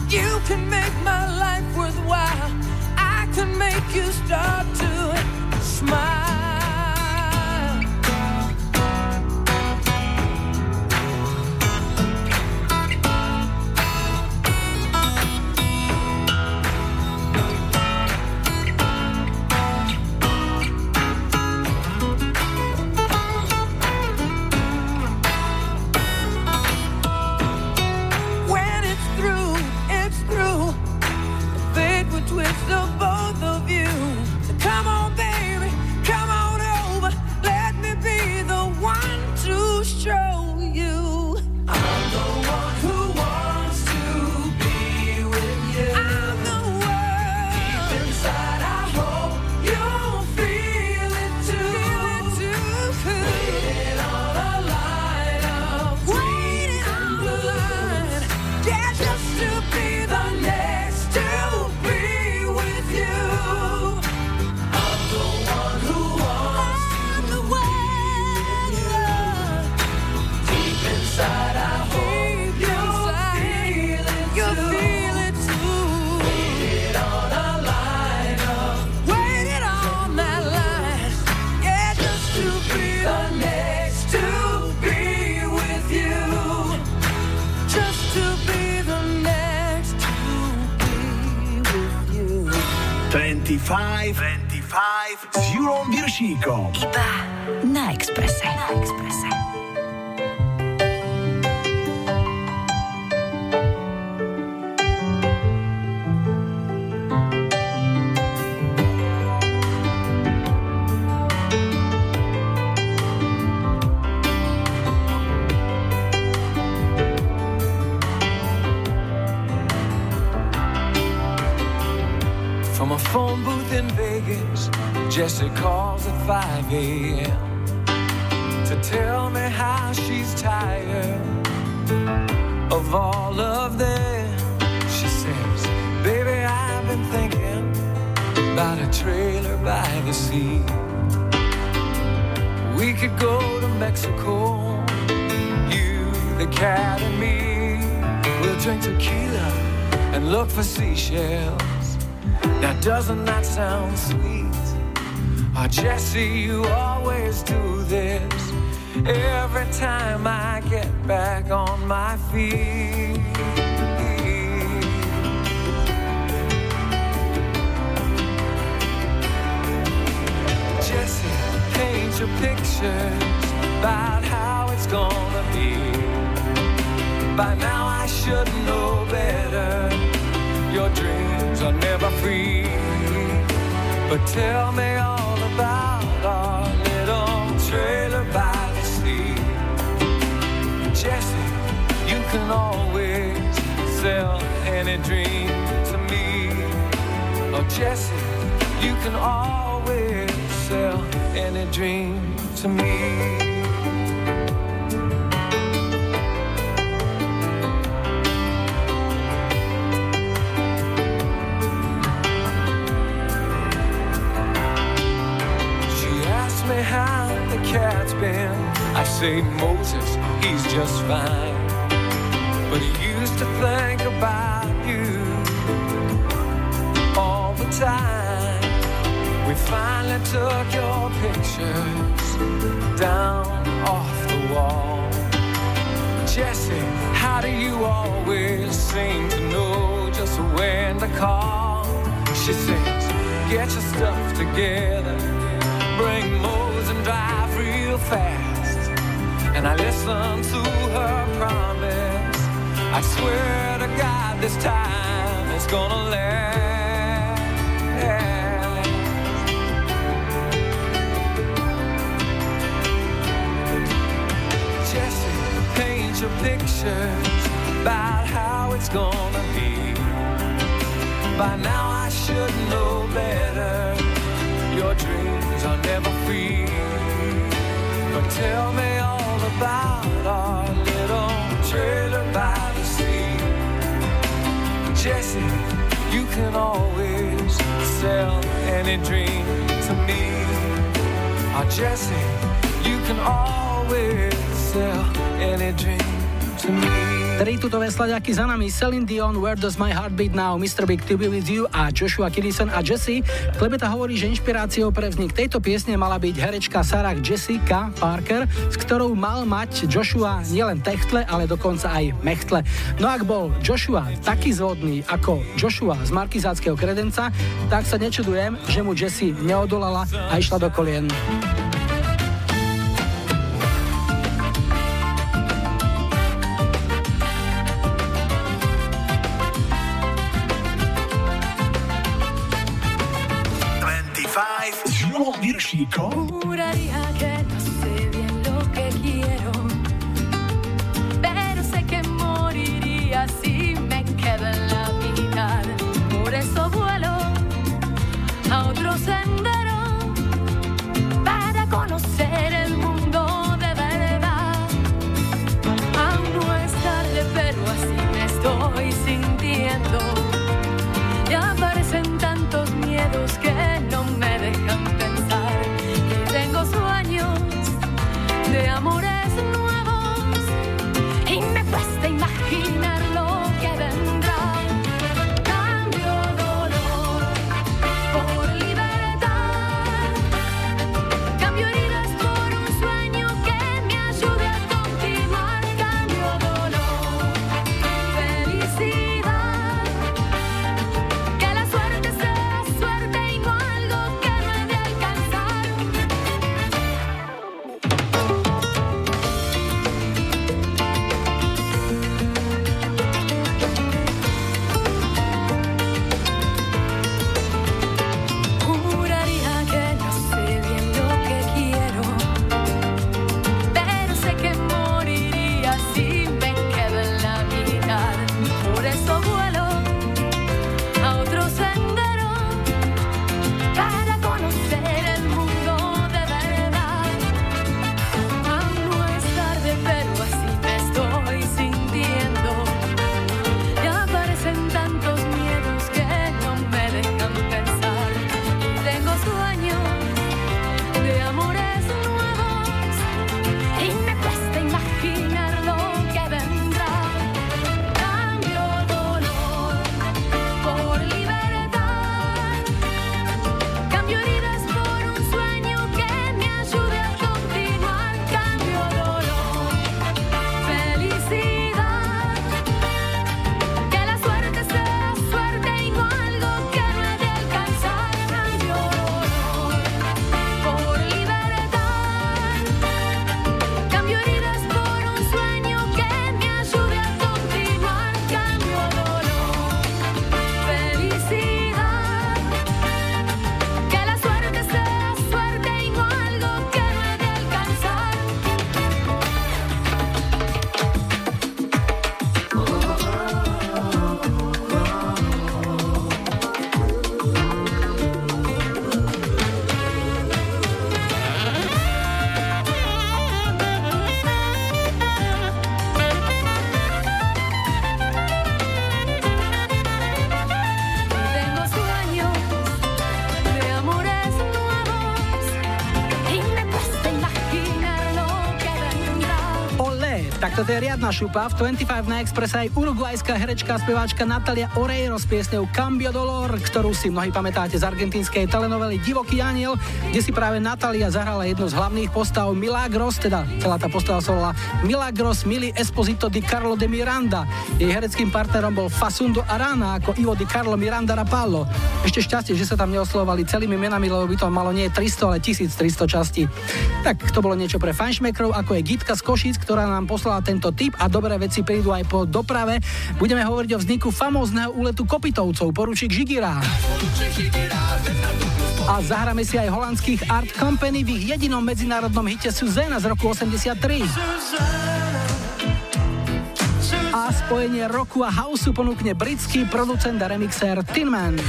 You can make my life worthwhile. I can make you start to smile. 25, 25 s Julom Viršíkom. Iba na Exprese. Na Exprese. 5 a.m. to tell me how she's tired of all of them. She says, Baby, I've been thinking about a trailer by the sea. We could go to Mexico, you, the cat, and me. We'll drink tequila and look for seashells. Now, doesn't that sound sweet? Oh, Jesse, you always do this every time I get back on my feet. Jesse, paint your pictures about how it's gonna be. By now I should know better. Your dreams are never free. But tell me always sell any dream to me. Oh, Jesse, you can always sell any dream to me. She asks me. How the cat's been. I say Moses, he's just fine. But he used to think about you all the time. We finally took your pictures down off the wall. Jesse, how do you always seem to know just when to call? She says, get your stuff together, bring Moses and drive real fast. And I listened to her promise. I swear to God, this time it's gonna last. Jesse, paint your pictures about how it's gonna be. By now I should know better. Your dreams are never free. But tell me all about our Jesse, you can always sell any dream to me. Oh, Jesse, you can always sell any dream to me. Tri tutové sladiaky za nami Celine Dion, Where Does My Heart Beat Now, Mr. Big To Be With You a Joshua Kidison a Jesse. Klebeta hovorí, že inšpiráciou pre vznik tejto piesne mala byť herečka Sarah Jessica Parker, s ktorou mal mať Joshua nielen techtle, ale dokonca aj mechtle. No ak bol Joshua taký zvodný ako Joshua z markizáckého kredenca, tak sa nečudujem, že mu Jessie neodolala a išla do kolien. 5 riadna šupa. V 25 na Express aj uruguajská herečka a speváčka Natalia Oreiro s piesňou Cambio Dolor, ktorú si mnohí pamätáte z argentínskej telenovely Divoký aniel, kde si práve Natalia zahrala jednu z hlavných postav Milagros, teda celá tá postava sa volala Milagros Mili Esposito di Carlo de Miranda. Jej hereckým partnerom bol Fasundo Arana ako Ivo di Carlo Miranda Rapallo. Ešte šťastie, že sa tam neoslovali celými menami, lebo by to malo nie 300, ale 1300 častí. Tak to bolo niečo pre fanšmekrov, ako je Gitka z Košic, ktorá nám poslala tento tip a dobré veci prídu aj po doprave. Budeme hovoriť o vzniku famózneho úletu Kopitovcov, poručík Žigirá. A zahráme si aj holandských Art Company v ich jedinom medzinárodnom hite Suzana z roku 83. A spojenie roku a houseu ponúkne britský producent a remixér Tinman.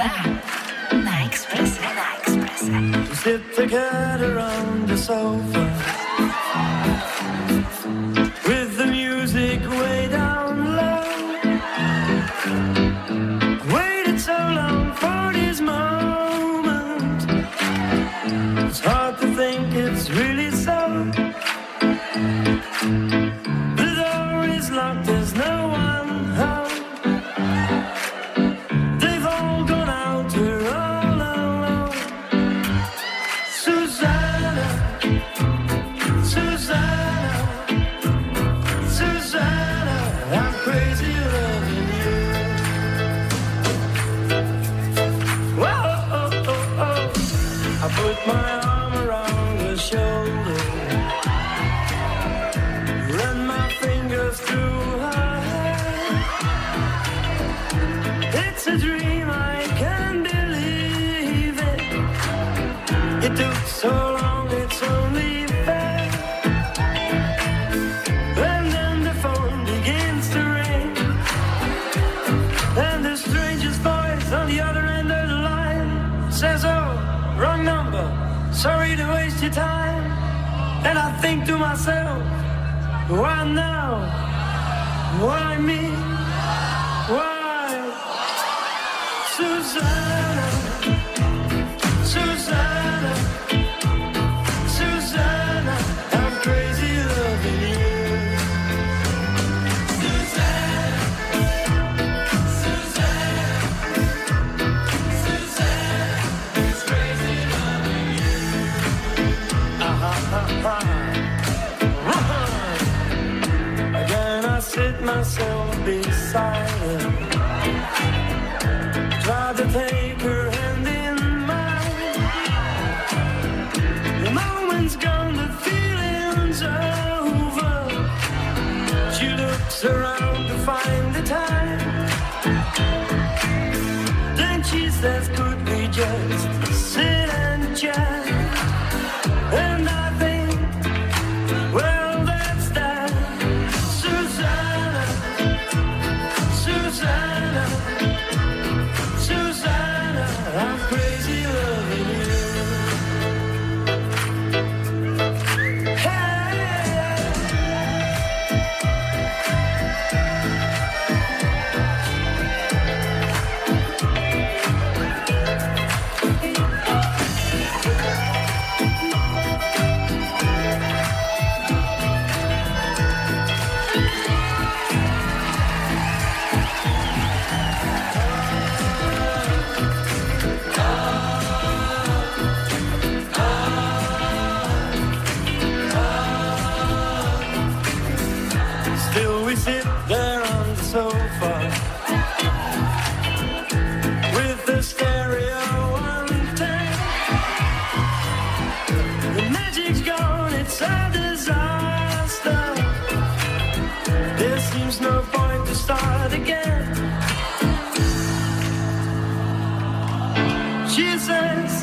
na express, Na Expressa. Você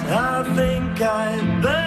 I think I'd better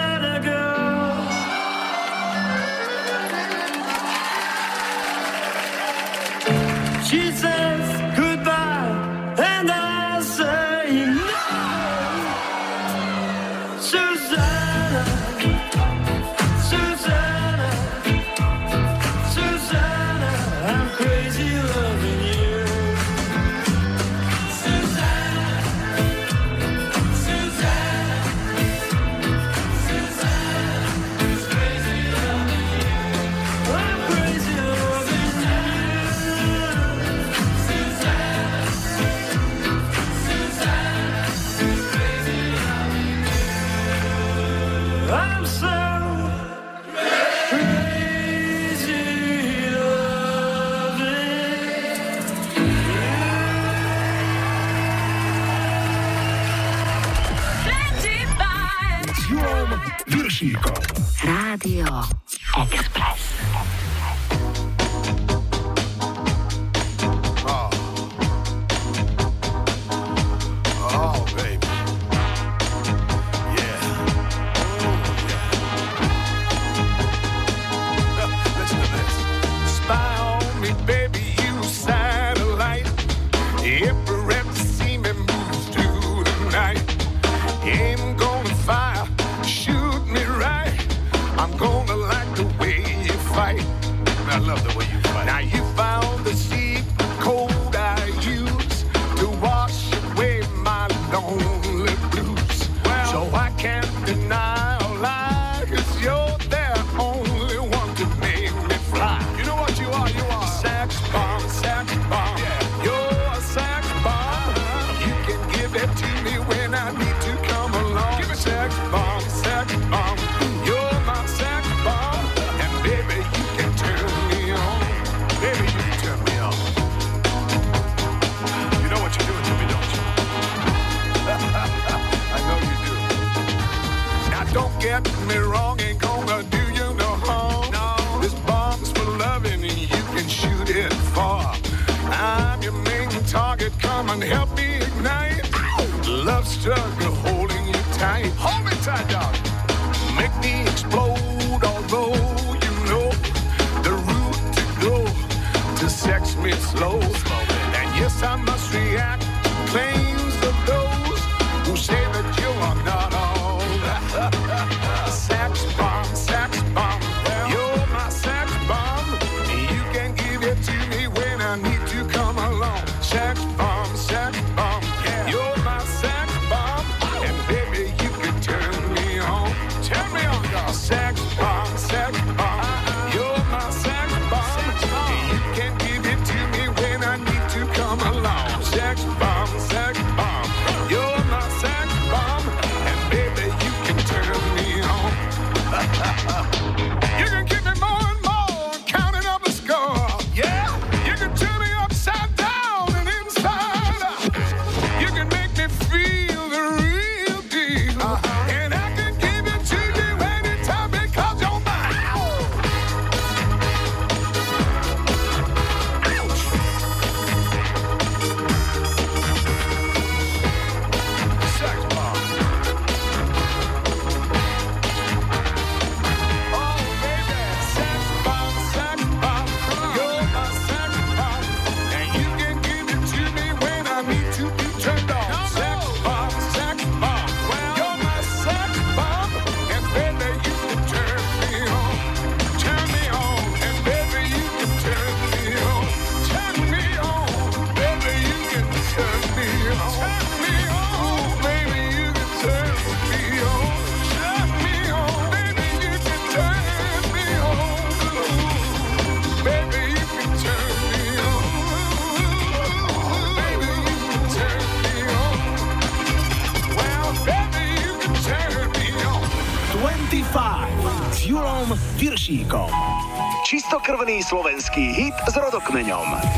slovenský hit s rodokmeňom.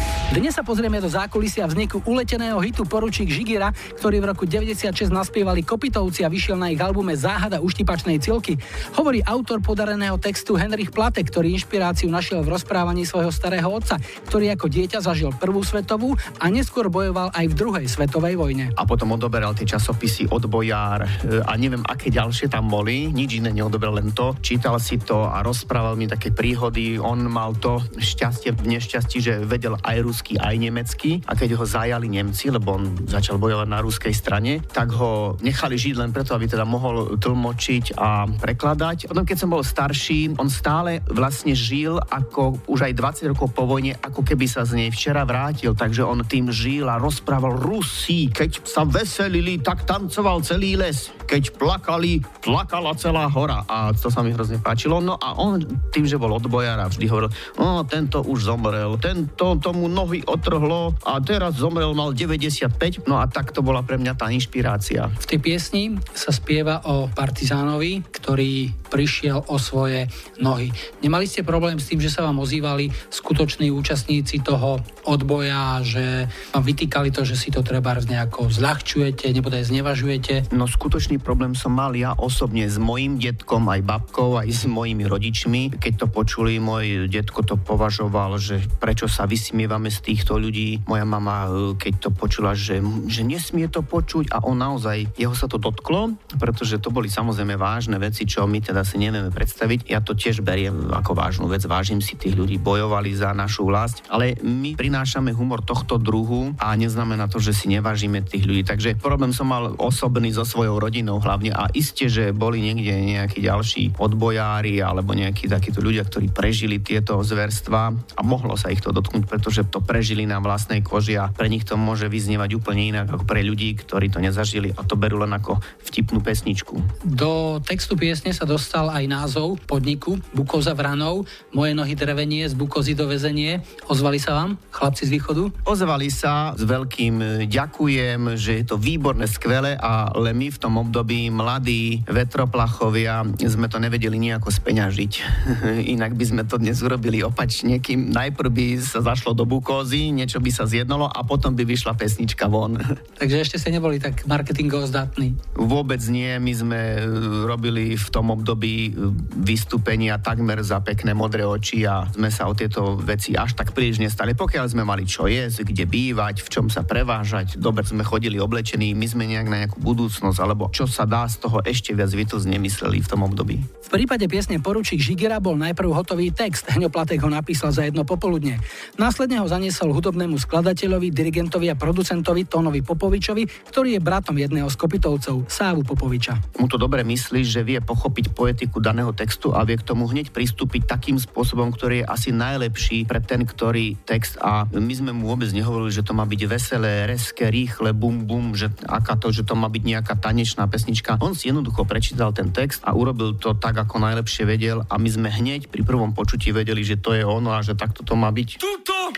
Pozrieme do zákulisia vzniku uleteného hitu Poručík Žigira, ktorý v roku 96 naspievali Kopitovci a vyšiel na ich albume Záhada uštipačnej cilky. Hovorí autor podareného textu Henrich Plate, ktorý inšpiráciu našiel v rozprávaní svojho starého otca, ktorý ako dieťa zažil prvú svetovú a neskôr bojoval aj v druhej svetovej vojne. a potom odoberal tie časopisy Odbojár e, a neviem, aké ďalšie tam boli. Nič iné neodoberal, len to. Čítal si to a rozprával mi také príhody. On mal to šťastie v nešťastí, že vedel aj rusky, aj nemecky. A keď ho zajali Nemci, lebo on začal bojovať na ruskej strane, tak ho nechali žiť len preto, aby teda mohol tlmočiť a prekladať. Potom, keď som bol starší, on stále vlastne žil ako už aj 20 rokov po vojne, ako keby sa z nej včera vrátil. Takže on tým žil a rozprával Rusi. Keď sa veselili, tak tancoval celý les. Keď plakali, plakala celá hora. A to sa mi hrozne páčilo. No a on tým, že bol odbojar a vždy hovoril, o, tento už zomrel, tento tomu nohy otrhlo a teraz zomrel, mal 95. No a tak to bola pre mňa tá inšpirácia. V tej piesni sa spieva o partizánovi, ktorý prišiel o svoje nohy. Nemali ste problém s tým, že sa vám ozývali skutoční účastníci toho odboja, že vám vytýkali to, že si to treba nejako zľahčujete, nebodaj znevažujete? No skutočný problém som mal ja osobne s mojim detkom, aj babkou, aj s mojimi rodičmi. Keď to počuli, môj detko to považoval, že prečo sa vysmievame z týchto ľudí. Moja mama, e, keď to počula, že, že nesmie to počuť a on naozaj, jeho sa to dotklo, pretože to boli samozrejme vážne veci, čo my teda si nevieme predstaviť. Ja to tiež beriem ako vážnu vec, vážim si tých ľudí, bojovali za našu vlast, ale my prinášame humor tohto druhu a neznamená to, že si nevážime tých ľudí. Takže problém som mal osobný so svojou rodinou hlavne a iste, že boli niekde nejakí ďalší odbojári alebo nejakí takíto ľudia, ktorí prežili tieto zverstva a mohlo sa ich to dotknúť, pretože to prežili na vlastnej koži a pre nich to môže vyznievať úplne inak ako pre ľudí, ktorí to nezažili a to berú len ako vtipnú pesničku. Do textu piesne sa dostal aj názov podniku Bukoza Vranov, Moje nohy drevenie, z Bukozy do väzenie. Ozvali sa vám, chlapci z východu? Ozvali sa s veľkým e, ďakujem, že je to výborné, skvelé, ale my v tom období mladí vetroplachovia sme to nevedeli nejako speňažiť. *laughs* Inak by sme to dnes urobili opačne, kým najprv by sa zašlo do Bukózy, niečo by sa zjednalo a potom by vyšla pesnička von. *laughs* Takže ešte ste neboli tak marketingovo zdatní. Vôbec nie, my sme e, robili v tom období e, vystúpenia takmer za pekné modré oči a sme sa o tieto veci až tak príliš nestali. Pokiaľ sme mali čo jesť, kde bývať, v čom sa prevážať, dobre sme chodili oblečení, my sme nejak na nejakú budúcnosť, alebo čo sa dá z toho ešte viac vytlz nemysleli v tom období. V prípade piesne Poručík Žigera bol najprv hotový text, Hňo Platek ho napísal za jedno popoludne. Následne ho zaniesol hudobnému skladateľovi, dirigentovi a producentovi Tónovi Popovičovi, ktorý je bratom jedného z kopitovcov, Sávu Popoviča. Mu to dobre myslí, že vie pochopiť poetiku daného textu a vie k tomu hneď pristúpiť takým spôsobom, ktorý je asi najlepší pre ten, ktorý text a my sme mu vôbec nehovorili, že to má byť veselé, reské, rýchle, bum bum, že aká to, že to má byť nejaká tanečná pesnička. On si jednoducho prečítal ten text a urobil to tak, ako najlepšie vedel a my sme hneď pri prvom počutí vedeli, že to je ono a že takto to má byť. Tuto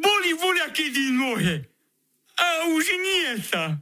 boli voľakedy nohe. A už nie sa.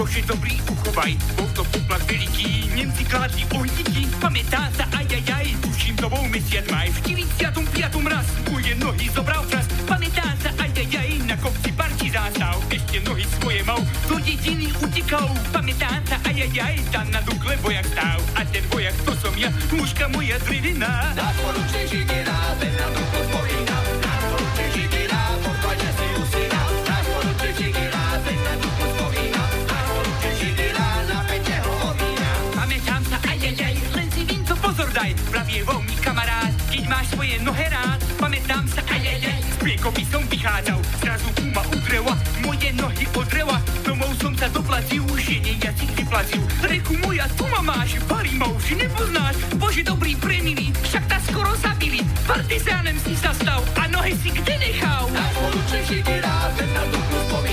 Bože dobrý uchovaj. Bol to poplach veľký, Nemci kládli ohníky. Pamätám sa, aj ďaj, tuším bol mesiac maj. V 45. raz moje nohy zobral včas. Pamätám sa, aj ďaj, na kopci partizán stal. Ešte nohy svoje mal, do dediny utekal. Pamätám sa, aj tam na dukle vojak stál. A ten vojak, to som ja, mužka moja drevená. Na poručí žigina, ten na dukle spomína. Pravie mi kamarád, keď máš svoje nohe rád. Pamätám sa, aj aj aj, z priekopy som vychádzal. Zrazu kuma udrela, moje nohy odrela. Domov som sa doplatil, žene jazyk vyplatil. Reku moja, tu ma máš, ma už nepoznáš. Bože dobrý premilý, však ta skoro zabili. Partizánem si sa stal a nohy si kde nechal? Náš poručík Žigina, ten na duchu spomína.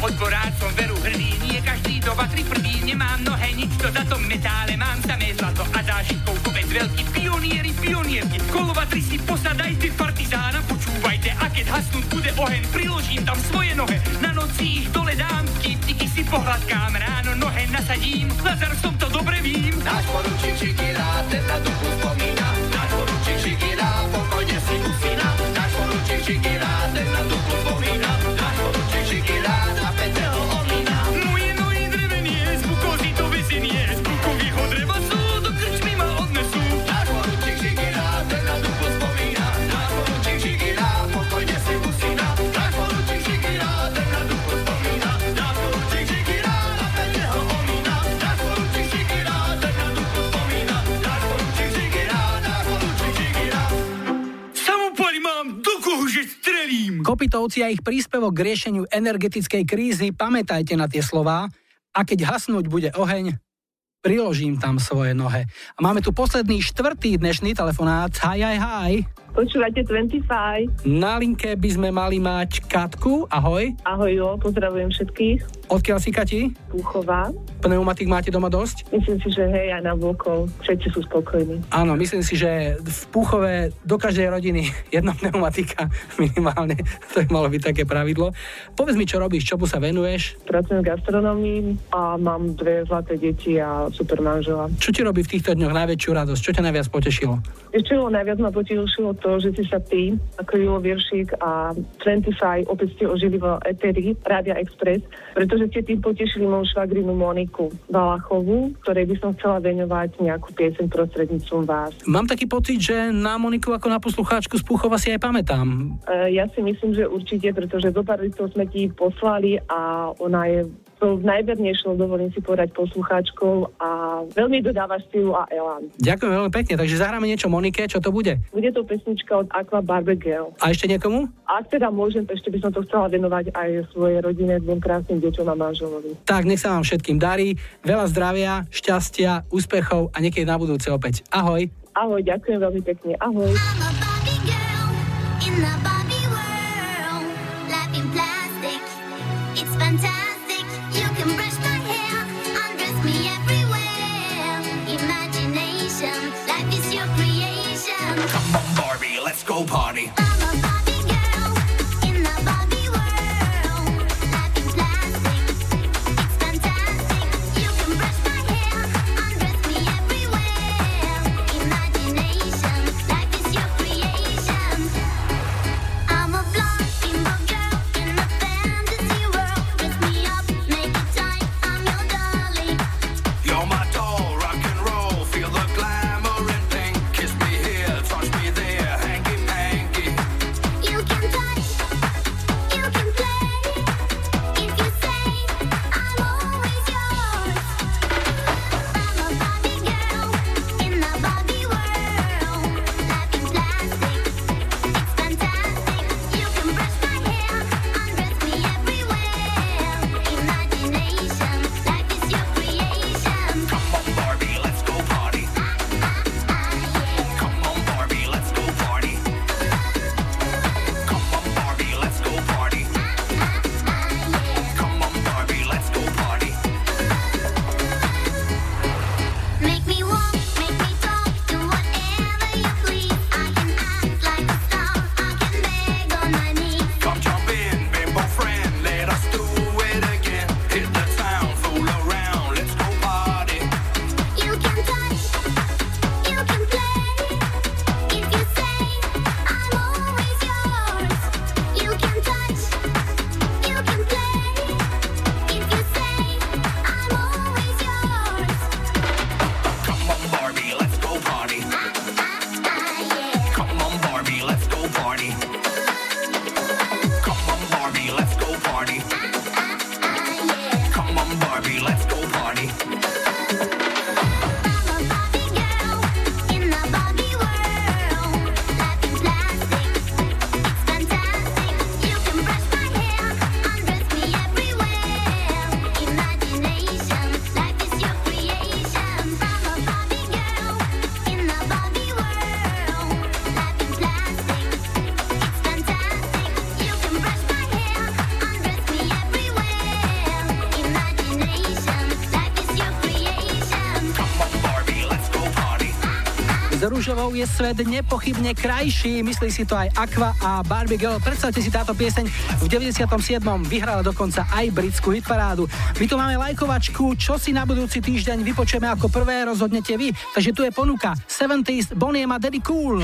Odboráč som veru hrdý, nie každý do vatry prvý. Nemám nohe, nič to za to metále, mám samé zlato a zážitkov kopec veľký. Pionieri, pionierky, kolovatry si posadajte partizána, počúvajte, a keď hasnúť bude oheň, priložím tam svoje nohe. Na noci ich dole dám, kým tiky si pohľadkám, ráno nohe nasadím, Lazar som to dobre vím. Náš poručík Žigina, ten na duchu spomína. Náš poručík Žigina, pokojne si usína. Náš poručík Žigina, ten na duchu spomína. Kopitovci a ich príspevok k riešeniu energetickej krízy, pamätajte na tie slová. A keď hasnúť bude oheň, priložím tam svoje nohe. A máme tu posledný štvrtý dnešný telefonát. Hi, hi, hi. Počúvate 25. Na linke by sme mali mať Katku. Ahoj. Ahoj, jo, pozdravujem všetkých. Odkiaľ si, Kati? Púchová. Pneumatik máte doma dosť? Myslím si, že hej, aj na vôkol. Všetci sú spokojní. Áno, myslím si, že v Púchove do každej rodiny *laughs* jedna pneumatika minimálne. To by malo byť také pravidlo. Povedz mi, čo robíš, čomu sa venuješ? Pracujem v gastronomii a mám dve zlaté deti a super manžela. Čo ti robí v týchto dňoch najväčšiu radosť? Čo ťa najviac potešilo? Ešte najviac ma potešilo to, že si sa ty, ako Julo Viršík a 25 opäť ste ožili vo Eteri Rádia Express, pretože ste tým potešili moju švagrinu Moniku Valachovú, ktorej by som chcela venovať nejakú pieseň prostredníctvom vás. Mám taký pocit, že na Moniku ako na poslucháčku z Púchova si aj pamätám. E, ja si myslím, že určite, pretože zo pár listov sme ti poslali a ona je tou najvernejšou, dovolím si povedať, poslucháčkou a veľmi dodávaš silu a elán. Ďakujem veľmi pekne, takže zahráme niečo Monike, čo to bude? Bude to pesnička od Aqua Barbegel. A ešte niekomu? Ak teda môžem, ešte by som to chcela venovať aj svojej rodine, dvom krásnym deťom a manželovi. Tak, nech sa vám všetkým darí, veľa zdravia, šťastia, úspechov a niekedy na budúce opäť. Ahoj. Ahoj, ďakujem veľmi pekne. Ahoj. It's fantastic. Barbie, let's go party. Rúžovou je svet nepochybne krajší, myslí si to aj Aqua a Barbie Girl. Predstavte si táto pieseň v 97. vyhrala dokonca aj britskú hitparádu. My tu máme lajkovačku, čo si na budúci týždeň vypočujeme ako prvé, rozhodnete vy. Takže tu je ponuka 70s Boniem a Daddy Cool.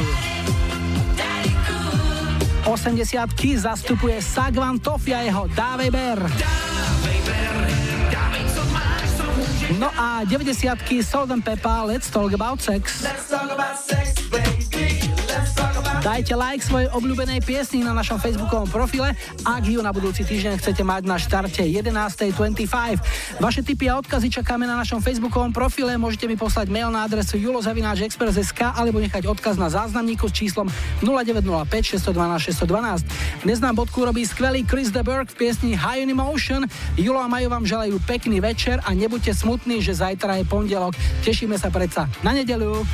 80 zastupuje Sagvan Tofia jeho Dávej Ber. No a 90 Salt and Peppa Let's Talk About Sex. Dajte like svojej obľúbenej piesni na našom facebookovom profile, ak ju na budúci týždeň chcete mať na štarte 11.25. Vaše tipy a odkazy čakáme na našom facebookovom profile, môžete mi poslať mail na adresu julozavináčexpress.sk alebo nechať odkaz na záznamníku s číslom 0905 612 612. Dnes nám bodku robí skvelý Chris de Burgh v piesni High in Emotion. Julo a Majo vám želajú pekný večer a nebuďte smutní, že zajtra je pondelok. Tešíme sa predsa na nedelu.